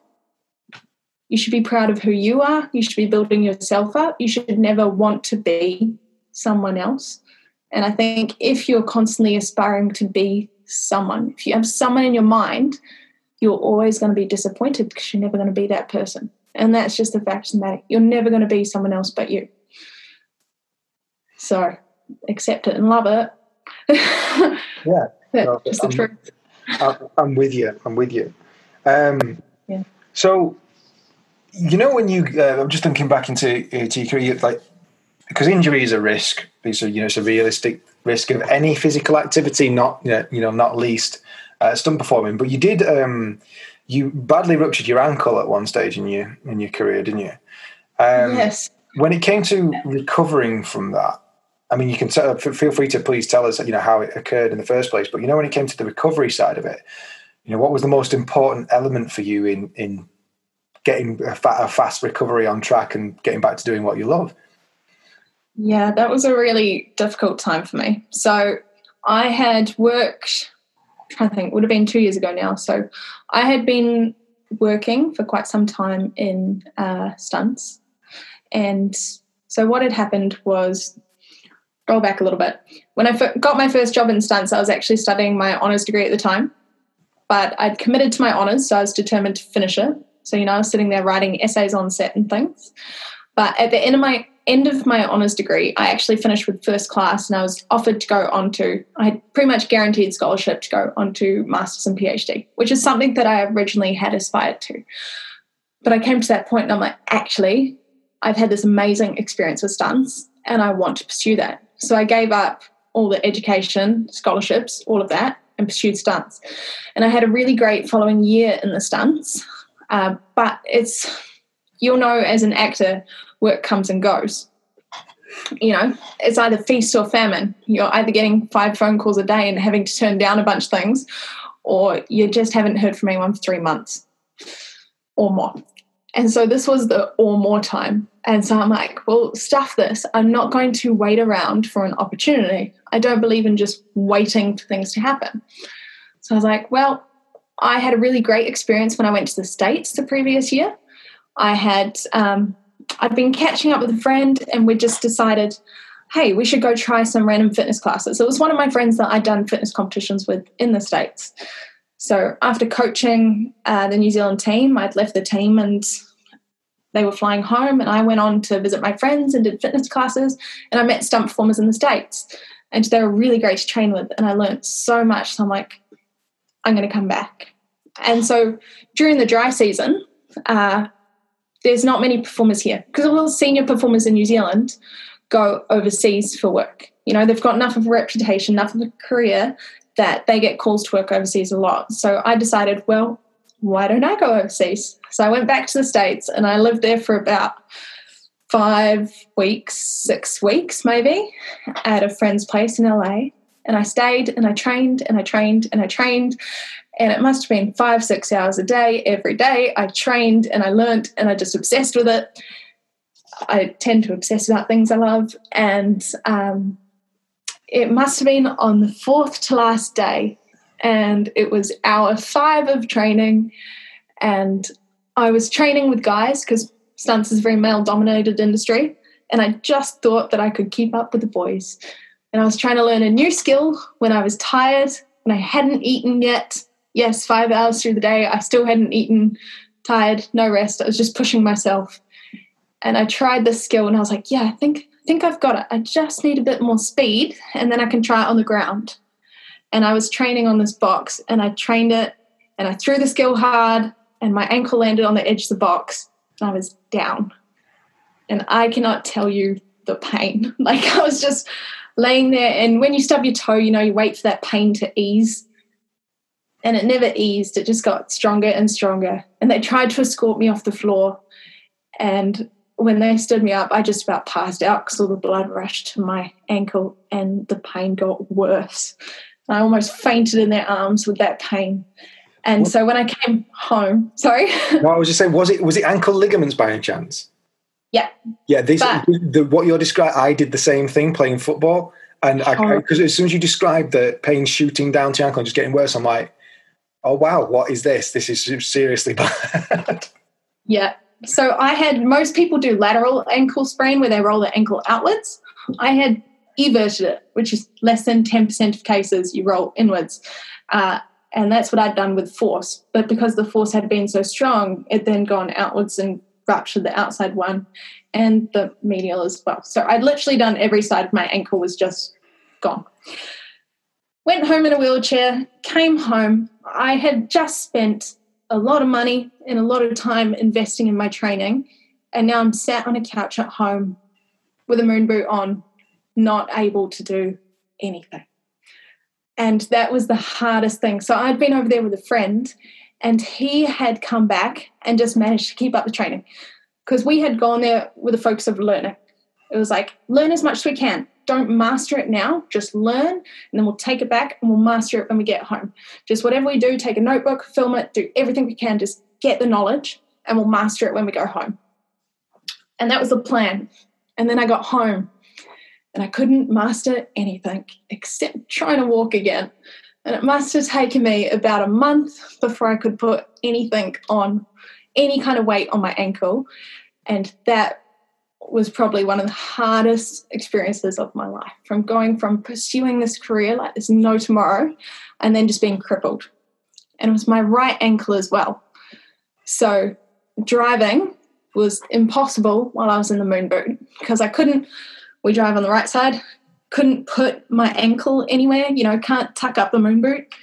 You should be proud of who you are. You should be building yourself up. You should never want to be someone else. And I think if you're constantly aspiring to be someone, if you have someone in your mind you're always going to be disappointed because you're never going to be that person. And that's just the fact of the matter. You're never going to be someone else but you. So accept it and love it. yeah. That's just the I'm, truth. I'm with you. I'm with you. Um, yeah. So, you know, when you, uh, I'm just thinking back into, into your career, like, because injury is a risk. It's a, you know, it's a realistic risk of any physical activity, not, you know, not least uh, stunt performing. But you did um, you badly ruptured your ankle at one stage in your in your career, didn't you? Um, yes. When it came to recovering from that, I mean, you can tell, feel free to please tell us, you know, how it occurred in the first place. But you know, when it came to the recovery side of it, you know, what was the most important element for you in in getting a, fa- a fast recovery on track and getting back to doing what you love? Yeah, that was a really difficult time for me. So I had worked trying to think, it would have been two years ago now. So I had been working for quite some time in uh, stunts. And so what had happened was roll back a little bit. When I got my first job in stunts, I was actually studying my honours degree at the time, but I'd committed to my honours, so I was determined to finish it. So, you know, I was sitting there writing essays on set and things. But at the end of my end of my honours degree, I actually finished with first class and I was offered to go on to, I had pretty much guaranteed scholarship to go on to master's and PhD, which is something that I originally had aspired to. But I came to that point and I'm like, actually, I've had this amazing experience with stunts and I want to pursue that. So I gave up all the education, scholarships, all of that, and pursued stunts. And I had a really great following year in the stunts. Uh, but it's, you'll know as an actor, work comes and goes. You know, it's either feast or famine. You're either getting five phone calls a day and having to turn down a bunch of things, or you just haven't heard from anyone for three months or more. And so this was the or more time. And so I'm like, well, stuff this. I'm not going to wait around for an opportunity. I don't believe in just waiting for things to happen. So I was like, well, I had a really great experience when I went to the States the previous year. I had um, I'd been catching up with a friend and we just decided, hey, we should go try some random fitness classes. It was one of my friends that I'd done fitness competitions with in the States. So after coaching uh, the New Zealand team, I'd left the team and they were flying home and I went on to visit my friends and did fitness classes and I met stunt performers in the States. And they were really great to train with and I learned so much. So I'm like, I'm going to come back. And so during the dry season, uh, there's not many performers here because all the senior performers in New Zealand go overseas for work. You know, they've got enough of a reputation, enough of a career that they get calls to work overseas a lot. So I decided, well, why don't I go overseas? So I went back to the States and I lived there for about five weeks, six weeks maybe, at a friend's place in LA. And I stayed and I trained and I trained and I trained and it must have been five, six hours a day every day. I trained and I learned and I just obsessed with it. I tend to obsess about things I love. And um, it must have been on the fourth to last day. And it was hour five of training. And I was training with guys because stunts is a very male dominated industry. And I just thought that I could keep up with the boys. And I was trying to learn a new skill when I was tired, when I hadn't eaten yet yes, five hours through the day, I still hadn't eaten, tired, no rest. I was just pushing myself. And I tried this skill and I was like, yeah, I think I think I've got it. I just need a bit more speed and then I can try it on the ground. And I was training on this box and I trained it and I threw the skill hard and my ankle landed on the edge of the box and I was down. And I cannot tell you the pain. Like I was just laying there and when you stub your toe, you know, you wait for that pain to ease and it never eased. It just got stronger and stronger. And they tried to escort me off the floor. And when they stood me up, I just about passed out because all the blood rushed to my ankle and the pain got worse. I almost fainted in their arms with that pain. And what? so when I came home, sorry. No, I was just saying, was it was it ankle ligaments by any chance? Yeah. Yeah. This the, what you're describing. I did the same thing playing football, and I because as soon as you described the pain shooting down to ankle and just getting worse, I'm like, oh wow, what is this? This is seriously bad. yeah. So I had most people do lateral ankle sprain where they roll the ankle outwards. I had everted it, which is less than 10% of cases you roll inwards. Uh, and that's what I'd done with force. But because the force had been so strong, it then gone outwards and ruptured the outside one and the medial as well. So I'd literally done every side of my ankle was just gone. Went home in a wheelchair, came home, I had just spent a lot of money and a lot of time investing in my training, and now I'm sat on a couch at home with a moon boot on, not able to do anything. And that was the hardest thing. So I'd been over there with a friend, and he had come back and just managed to keep up the training because we had gone there with the focus of learning. It was like, learn as much as we can don't master it now, just learn, and then we'll take it back and we'll master it when we get home. Just whatever we do, take a notebook, film it, do everything we can, just get the knowledge, and we'll master it when we go home. And that was the plan. And then I got home and I couldn't master anything except trying to walk again. And it must have taken me about a month before I could put anything on, any kind of weight on my ankle. And that was probably one of the hardest experiences of my life from going from pursuing this career like there's no tomorrow and then just being crippled. And it was my right ankle as well. So driving was impossible while I was in the moon boot because I couldn't, we drive on the right side, couldn't put my ankle anywhere, you know, can't tuck up the moon boot.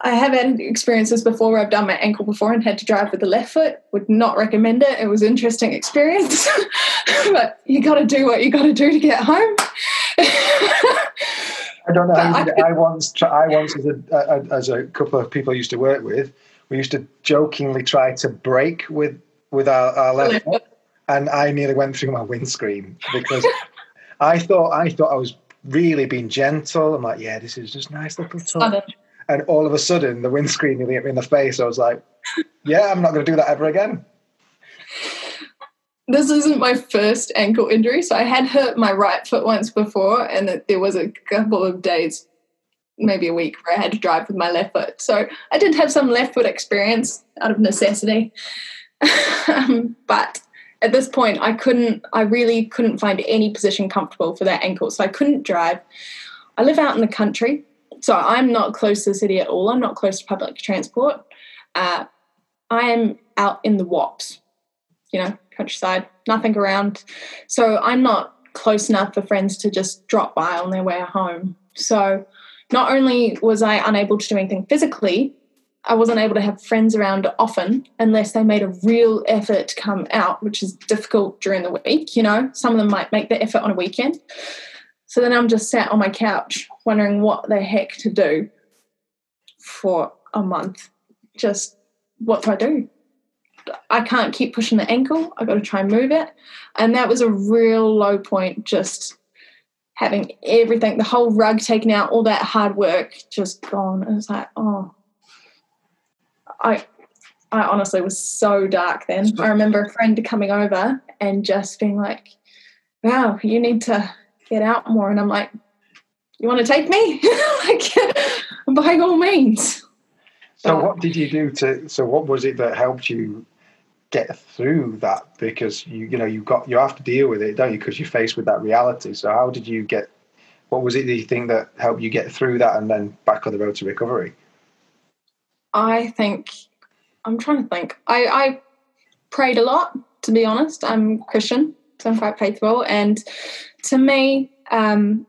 I have had experiences before where I've done my ankle before and had to drive with the left foot. Would not recommend it. It was an interesting experience, but you got to do what you got to do to get home. I don't know. I, I, once, I once, as a, as a couple of people I used to work with, we used to jokingly try to brake with with our, our left foot, and I nearly went through my windscreen because I thought I thought I was really being gentle. I'm like, yeah, this is just nice little touch and all of a sudden the windscreen nearly hit me in the face. I was like, yeah, I'm not going to do that ever again. This isn't my first ankle injury. So I had hurt my right foot once before, and there was a couple of days, maybe a week, where I had to drive with my left foot. So I did have some left foot experience out of necessity. um, but at this point, I couldn't, I really couldn't find any position comfortable for that ankle. So I couldn't drive. I live out in the country, so I'm not close to the city at all. I'm not close to public transport. Uh, I am out in the wops, you know, countryside, nothing around. So I'm not close enough for friends to just drop by on their way home. So not only was I unable to do anything physically, I wasn't able to have friends around often unless they made a real effort to come out, which is difficult during the week. You know, some of them might make the effort on a weekend. So then I'm just sat on my couch wondering what the heck to do for a month. Just what do I do? I can't keep pushing the ankle. I've got to try and move it. And that was a real low point, just having everything, the whole rug taken out, all that hard work just gone. It was like, oh, I, I honestly was so dark then. I remember a friend coming over and just being like, wow, you need to get out more. And I'm like, you want to take me? like, by all means. So, but, what did you do to? So, what was it that helped you get through that? Because you, you know, you got you have to deal with it, don't you? Because you're faced with that reality. So, how did you get? What was it that you think that helped you get through that and then back on the road to recovery? I think I'm trying to think. I, I prayed a lot, to be honest. I'm Christian, so I'm quite faithful, and to me, because um,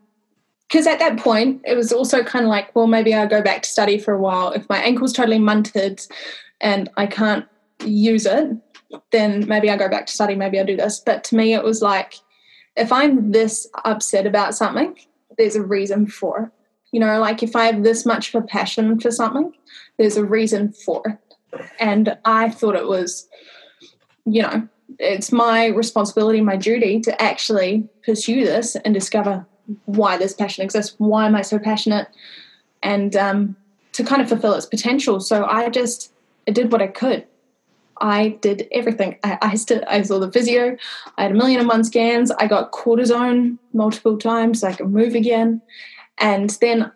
at that point it was also kind of like, well, maybe I'll go back to study for a while. If my ankle's totally munted and I can't use it, then maybe I'll go back to study. Maybe I'll do this. But to me, it was like, if I'm this upset about something, there's a reason for it. You know, like if I have this much of a passion for something, there's a reason for it. And I thought it was, you know, it's my responsibility, my duty to actually pursue this and discover why this passion exists. Why am I so passionate? And um, to kind of fulfill its potential. So I just I did what I could. I did everything. I, I, st- I saw the physio. I had a million and one scans. I got cortisone multiple times so I could move again. And then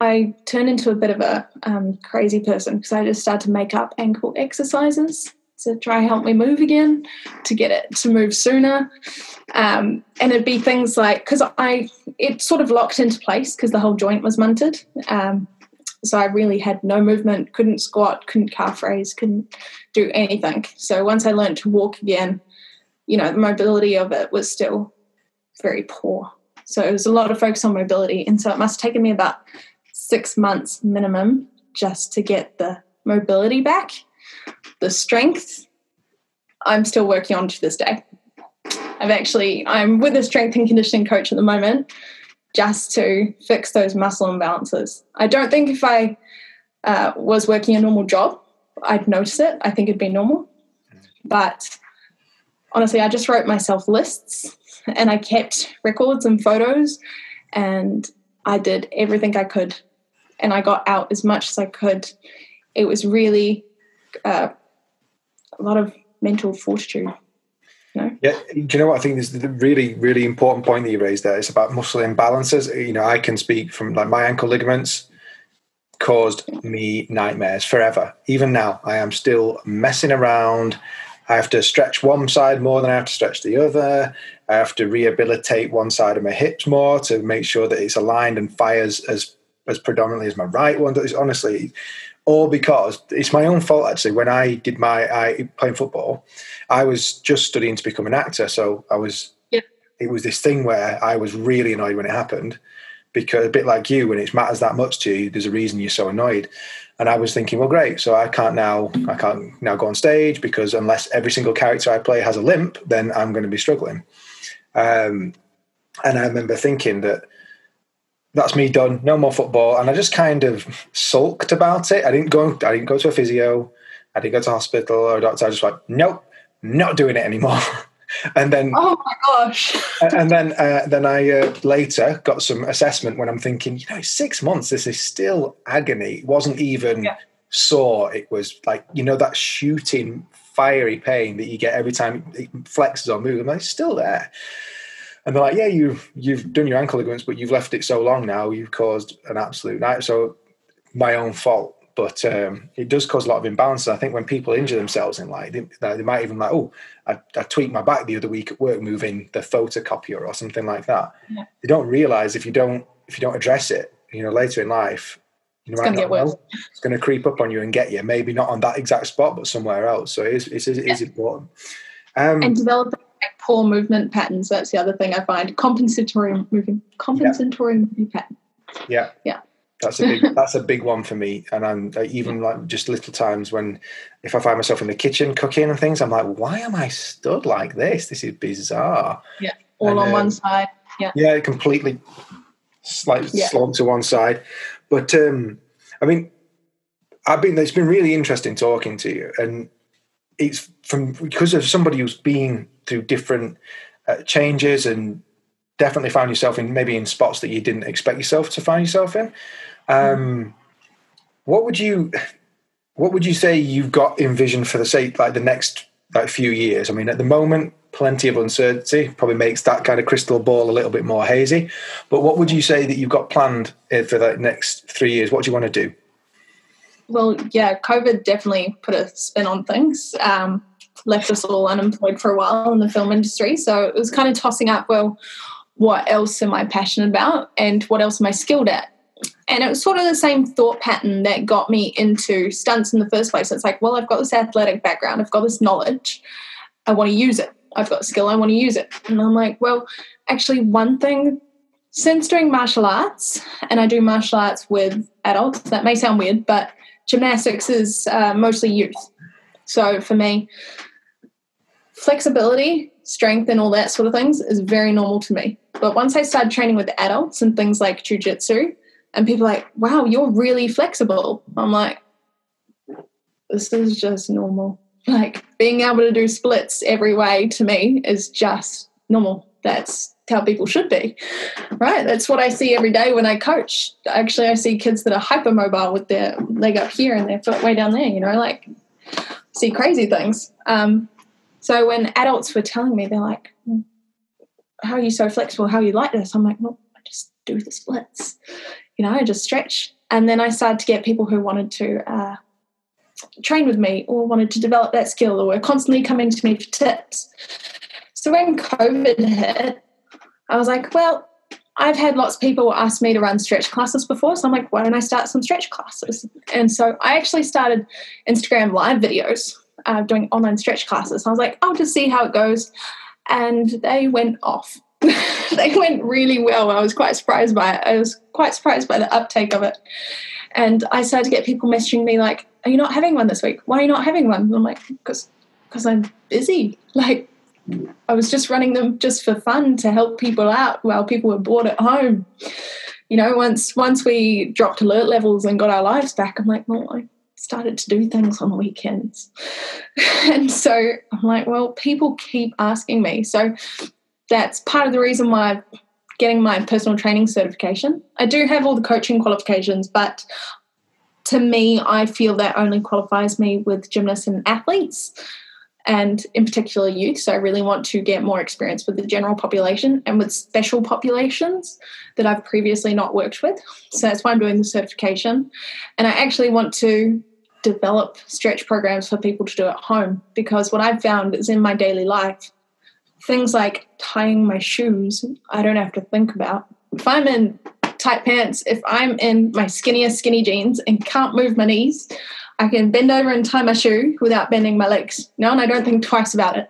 I turned into a bit of a um, crazy person because I just started to make up ankle exercises to try help me move again, to get it to move sooner. Um, and it'd be things like because I it sort of locked into place because the whole joint was munted. Um, so I really had no movement, couldn't squat, couldn't calf raise, couldn't do anything. So once I learned to walk again, you know, the mobility of it was still very poor. So it was a lot of focus on mobility. And so it must have taken me about six months minimum just to get the mobility back the strength I'm still working on to this day. I've actually I'm with a strength and conditioning coach at the moment just to fix those muscle imbalances. I don't think if I uh, was working a normal job, I'd notice it. I think it'd be normal. But honestly, I just wrote myself lists and I kept records and photos and I did everything I could and I got out as much as I could. It was really uh, a lot of mental fortitude. Know? Yeah, do you know what I think is the really, really important point that you raised there? It's about muscle imbalances. You know, I can speak from like my ankle ligaments caused me nightmares forever. Even now, I am still messing around I have to stretch one side more than I have to stretch the other. I have to rehabilitate one side of my hips more to make sure that it's aligned and fires as as predominantly as my right one. It's honestly all because it's my own fault actually. When I did my I playing football, I was just studying to become an actor, so I was. Yeah. It was this thing where I was really annoyed when it happened, because a bit like you, when it matters that much to you, there's a reason you're so annoyed. And I was thinking, well, great. So I can't now, I can't now go on stage because unless every single character I play has a limp, then I'm going to be struggling. Um, and I remember thinking that that's me done. No more football. And I just kind of sulked about it. I didn't go. I didn't go to a physio. I didn't go to hospital or a doctor. I just went, nope, not doing it anymore. and then oh my gosh and then uh, then i uh, later got some assessment when i'm thinking you know six months this is still agony it wasn't even yeah. sore it was like you know that shooting fiery pain that you get every time it flexes or moves i'm like, it's still there and they're like yeah you've you've done your ankle ligaments but you've left it so long now you've caused an absolute night so my own fault but um, it does cause a lot of imbalance. I think when people injure themselves in life, they, they might even like, oh, I, I, tweaked my back the other week at work moving the photocopier or something like that. Yeah. They don't realize if you don't if you don't address it, you know, later in life, you it's going to get It's going to creep up on you and get you. Maybe not on that exact spot, but somewhere else. So it is, it is, it is yeah. important. Um, and developing poor movement patterns. That's the other thing I find. Compensatory moving, compensatory yeah. moving pattern. Yeah. Yeah. That's a big that's a big one for me. And I'm uh, even like just little times when if I find myself in the kitchen cooking and things, I'm like, why am I stood like this? This is bizarre. Yeah, all and, on um, one side. Yeah, yeah, completely like yeah. slump to one side. But um, I mean, I've been it's been really interesting talking to you, and it's from because of somebody who's been through different uh, changes and definitely found yourself in maybe in spots that you didn't expect yourself to find yourself in. Um, what would you what would you say you've got envisioned for the say like the next like few years? I mean, at the moment, plenty of uncertainty probably makes that kind of crystal ball a little bit more hazy. But what would you say that you've got planned uh, for the next three years? What do you want to do? Well, yeah, COVID definitely put a spin on things. Um, left us all unemployed for a while in the film industry, so it was kind of tossing up. Well, what else am I passionate about, and what else am I skilled at? And it was sort of the same thought pattern that got me into stunts in the first place. It's like, well, I've got this athletic background, I've got this knowledge, I want to use it. I've got a skill, I want to use it. And I'm like, well, actually, one thing since doing martial arts, and I do martial arts with adults, that may sound weird, but gymnastics is uh, mostly youth. So for me, flexibility, strength, and all that sort of things is very normal to me. But once I started training with adults and things like jujitsu, and people are like, wow, you're really flexible. I'm like, this is just normal. Like being able to do splits every way to me is just normal. That's how people should be, right? That's what I see every day when I coach. Actually, I see kids that are hypermobile with their leg up here and their foot way down there, you know, like see crazy things. Um, so when adults were telling me, they're like, how are you so flexible? How are you like this? I'm like, well, I just do the splits you know, I just stretch. And then I started to get people who wanted to uh, train with me or wanted to develop that skill or were constantly coming to me for tips. So when COVID hit, I was like, well, I've had lots of people ask me to run stretch classes before. So I'm like, why don't I start some stretch classes? And so I actually started Instagram live videos uh, doing online stretch classes. I was like, I'll just see how it goes. And they went off. they went really well. I was quite surprised by it. I was quite surprised by the uptake of it. And I started to get people messaging me like, "Are you not having one this week? Why are you not having one?" And I'm like, "Because, because I'm busy. Like, I was just running them just for fun to help people out while people were bored at home. You know, once once we dropped alert levels and got our lives back, I'm like, well, I started to do things on the weekends. and so I'm like, well, people keep asking me. So that's part of the reason why I'm getting my personal training certification. I do have all the coaching qualifications, but to me, I feel that only qualifies me with gymnasts and athletes, and in particular youth. So I really want to get more experience with the general population and with special populations that I've previously not worked with. So that's why I'm doing the certification. And I actually want to develop stretch programs for people to do at home because what I've found is in my daily life, things like tying my shoes, I don't have to think about. If I'm in tight pants, if I'm in my skinniest skinny jeans and can't move my knees, I can bend over and tie my shoe without bending my legs. No, and I don't think twice about it.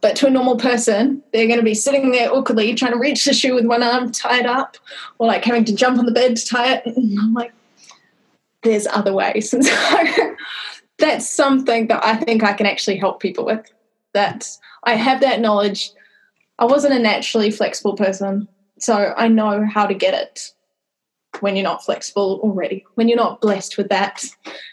But to a normal person, they're going to be sitting there awkwardly trying to reach the shoe with one arm tied up or like having to jump on the bed to tie it. And I'm like, there's other ways. And so that's something that I think I can actually help people with. That I have that knowledge. I wasn't a naturally flexible person, so I know how to get it when you're not flexible already, when you're not blessed with that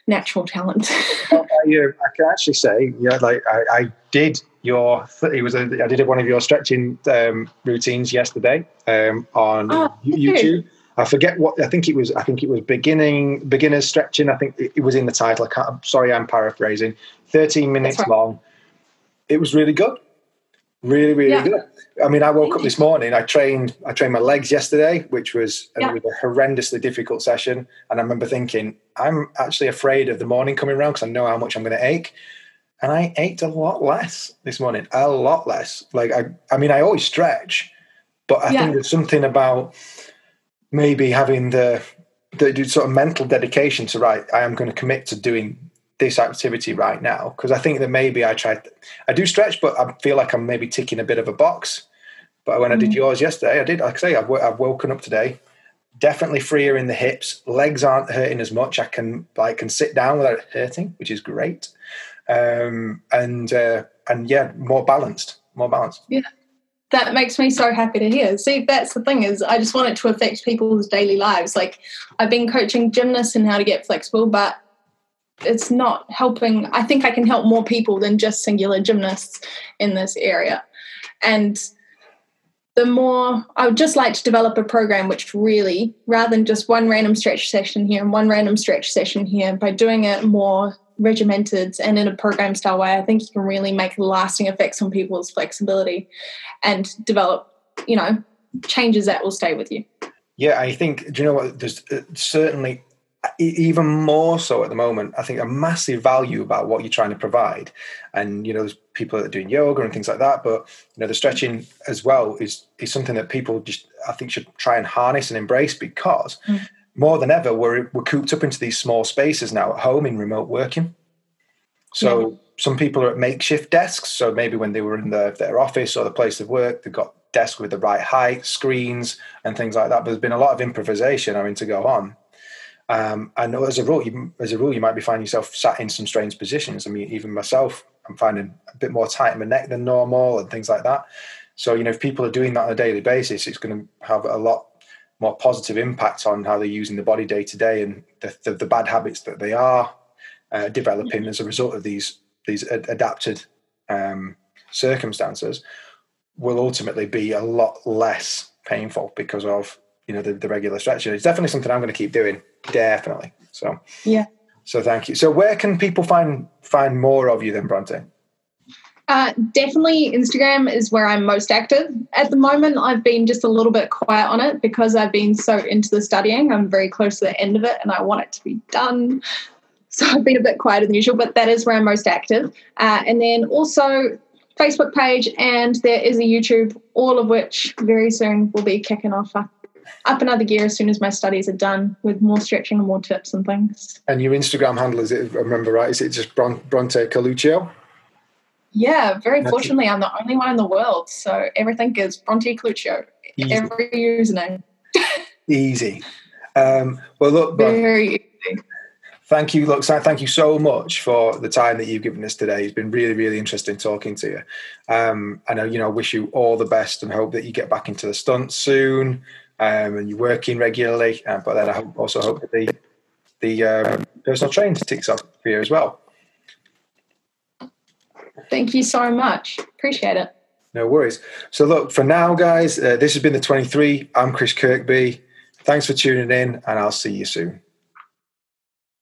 natural talent. well, I, uh, I, can actually say, yeah, like I, I did your it was a, I did one of your stretching um, routines yesterday um, on oh, YouTube. I forget what I think it was. I think it was beginning beginners stretching. I think it, was in the title. I am sorry, I'm paraphrasing. Thirteen minutes right. long. It was really good. Really, really yeah. good. I mean, I woke Thank up this morning. I trained. I trained my legs yesterday, which was, yeah. was a horrendously difficult session. And I remember thinking, I'm actually afraid of the morning coming around because I know how much I'm going to ache and I ate a lot less this morning, a lot less. Like I, I mean, I always stretch, but I yeah. think there's something about maybe having the the sort of mental dedication to right. I am going to commit to doing this activity right now because I think that maybe I tried. I do stretch, but I feel like I'm maybe ticking a bit of a box. But when mm. I did mm. yours yesterday, I did. Like I say, I've, I've woken up today definitely freer in the hips. Legs aren't hurting as much. I can like can sit down without it hurting, which is great um, and uh, and yeah, more balanced, more balanced. Yeah, that makes me so happy to hear. See, that's the thing is, I just want it to affect people's daily lives. Like, I've been coaching gymnasts and how to get flexible, but it's not helping. I think I can help more people than just singular gymnasts in this area, and the more I would just like to develop a program which really, rather than just one random stretch session here and one random stretch session here, by doing it more regimented and in a program style way, I think you can really make lasting effects on people's flexibility and develop, you know, changes that will stay with you. Yeah, I think, do you know what? There's uh, certainly even more so at the moment, I think a massive value about what you're trying to provide. And, you know, there's people that are doing yoga and things like that, but, you know, the stretching as well is, is something that people just, I think, should try and harness and embrace because mm more than ever, we're, we're cooped up into these small spaces now at home in remote working. So yeah. some people are at makeshift desks. So maybe when they were in the, their office or the place of work, they've got desks with the right height, screens, and things like that. But there's been a lot of improvisation having I mean, to go on. Um, and as a rule, you, as a rule, you might be finding yourself sat in some strange positions. I mean, even myself, I'm finding a bit more tight in my neck than normal and things like that. So, you know, if people are doing that on a daily basis, it's going to have a lot more positive impact on how they're using the body day to day and the, the, the, bad habits that they are uh, developing as a result of these these adapted um, circumstances will ultimately be a lot less painful because of you know the, the regular stretching. It's definitely something I'm going to keep doing. Definitely. So yeah. So thank you. So where can people find find more of you then, Bronte? Uh, definitely Instagram is where I'm most active. At the moment, I've been just a little bit quiet on it because I've been so into the studying. I'm very close to the end of it and I want it to be done. So I've been a bit quieter than usual, but that is where I'm most active. Uh, and then also Facebook page and there is a YouTube, all of which very soon will be kicking off up, another gear as soon as my studies are done with more stretching and more tips and things. And your Instagram handle, is it, I remember right, is it just Bronte Coluccio? Yeah, very That's fortunately, it. I'm the only one in the world. So everything is Bronte Coluccio. Every username. easy. Um, well, look, very easy. Thank you, look, thank you so much for the time that you've given us today. It's been really, really interesting talking to you. Um, and I, you know, wish you all the best and hope that you get back into the stunts soon um, and you're working regularly. Uh, but then I hope, also hope that the the um, personal trainer ticks up for you as well. Thank you so much. Appreciate it. No worries. So, look, for now, guys, uh, this has been the 23. I'm Chris Kirkby. Thanks for tuning in, and I'll see you soon.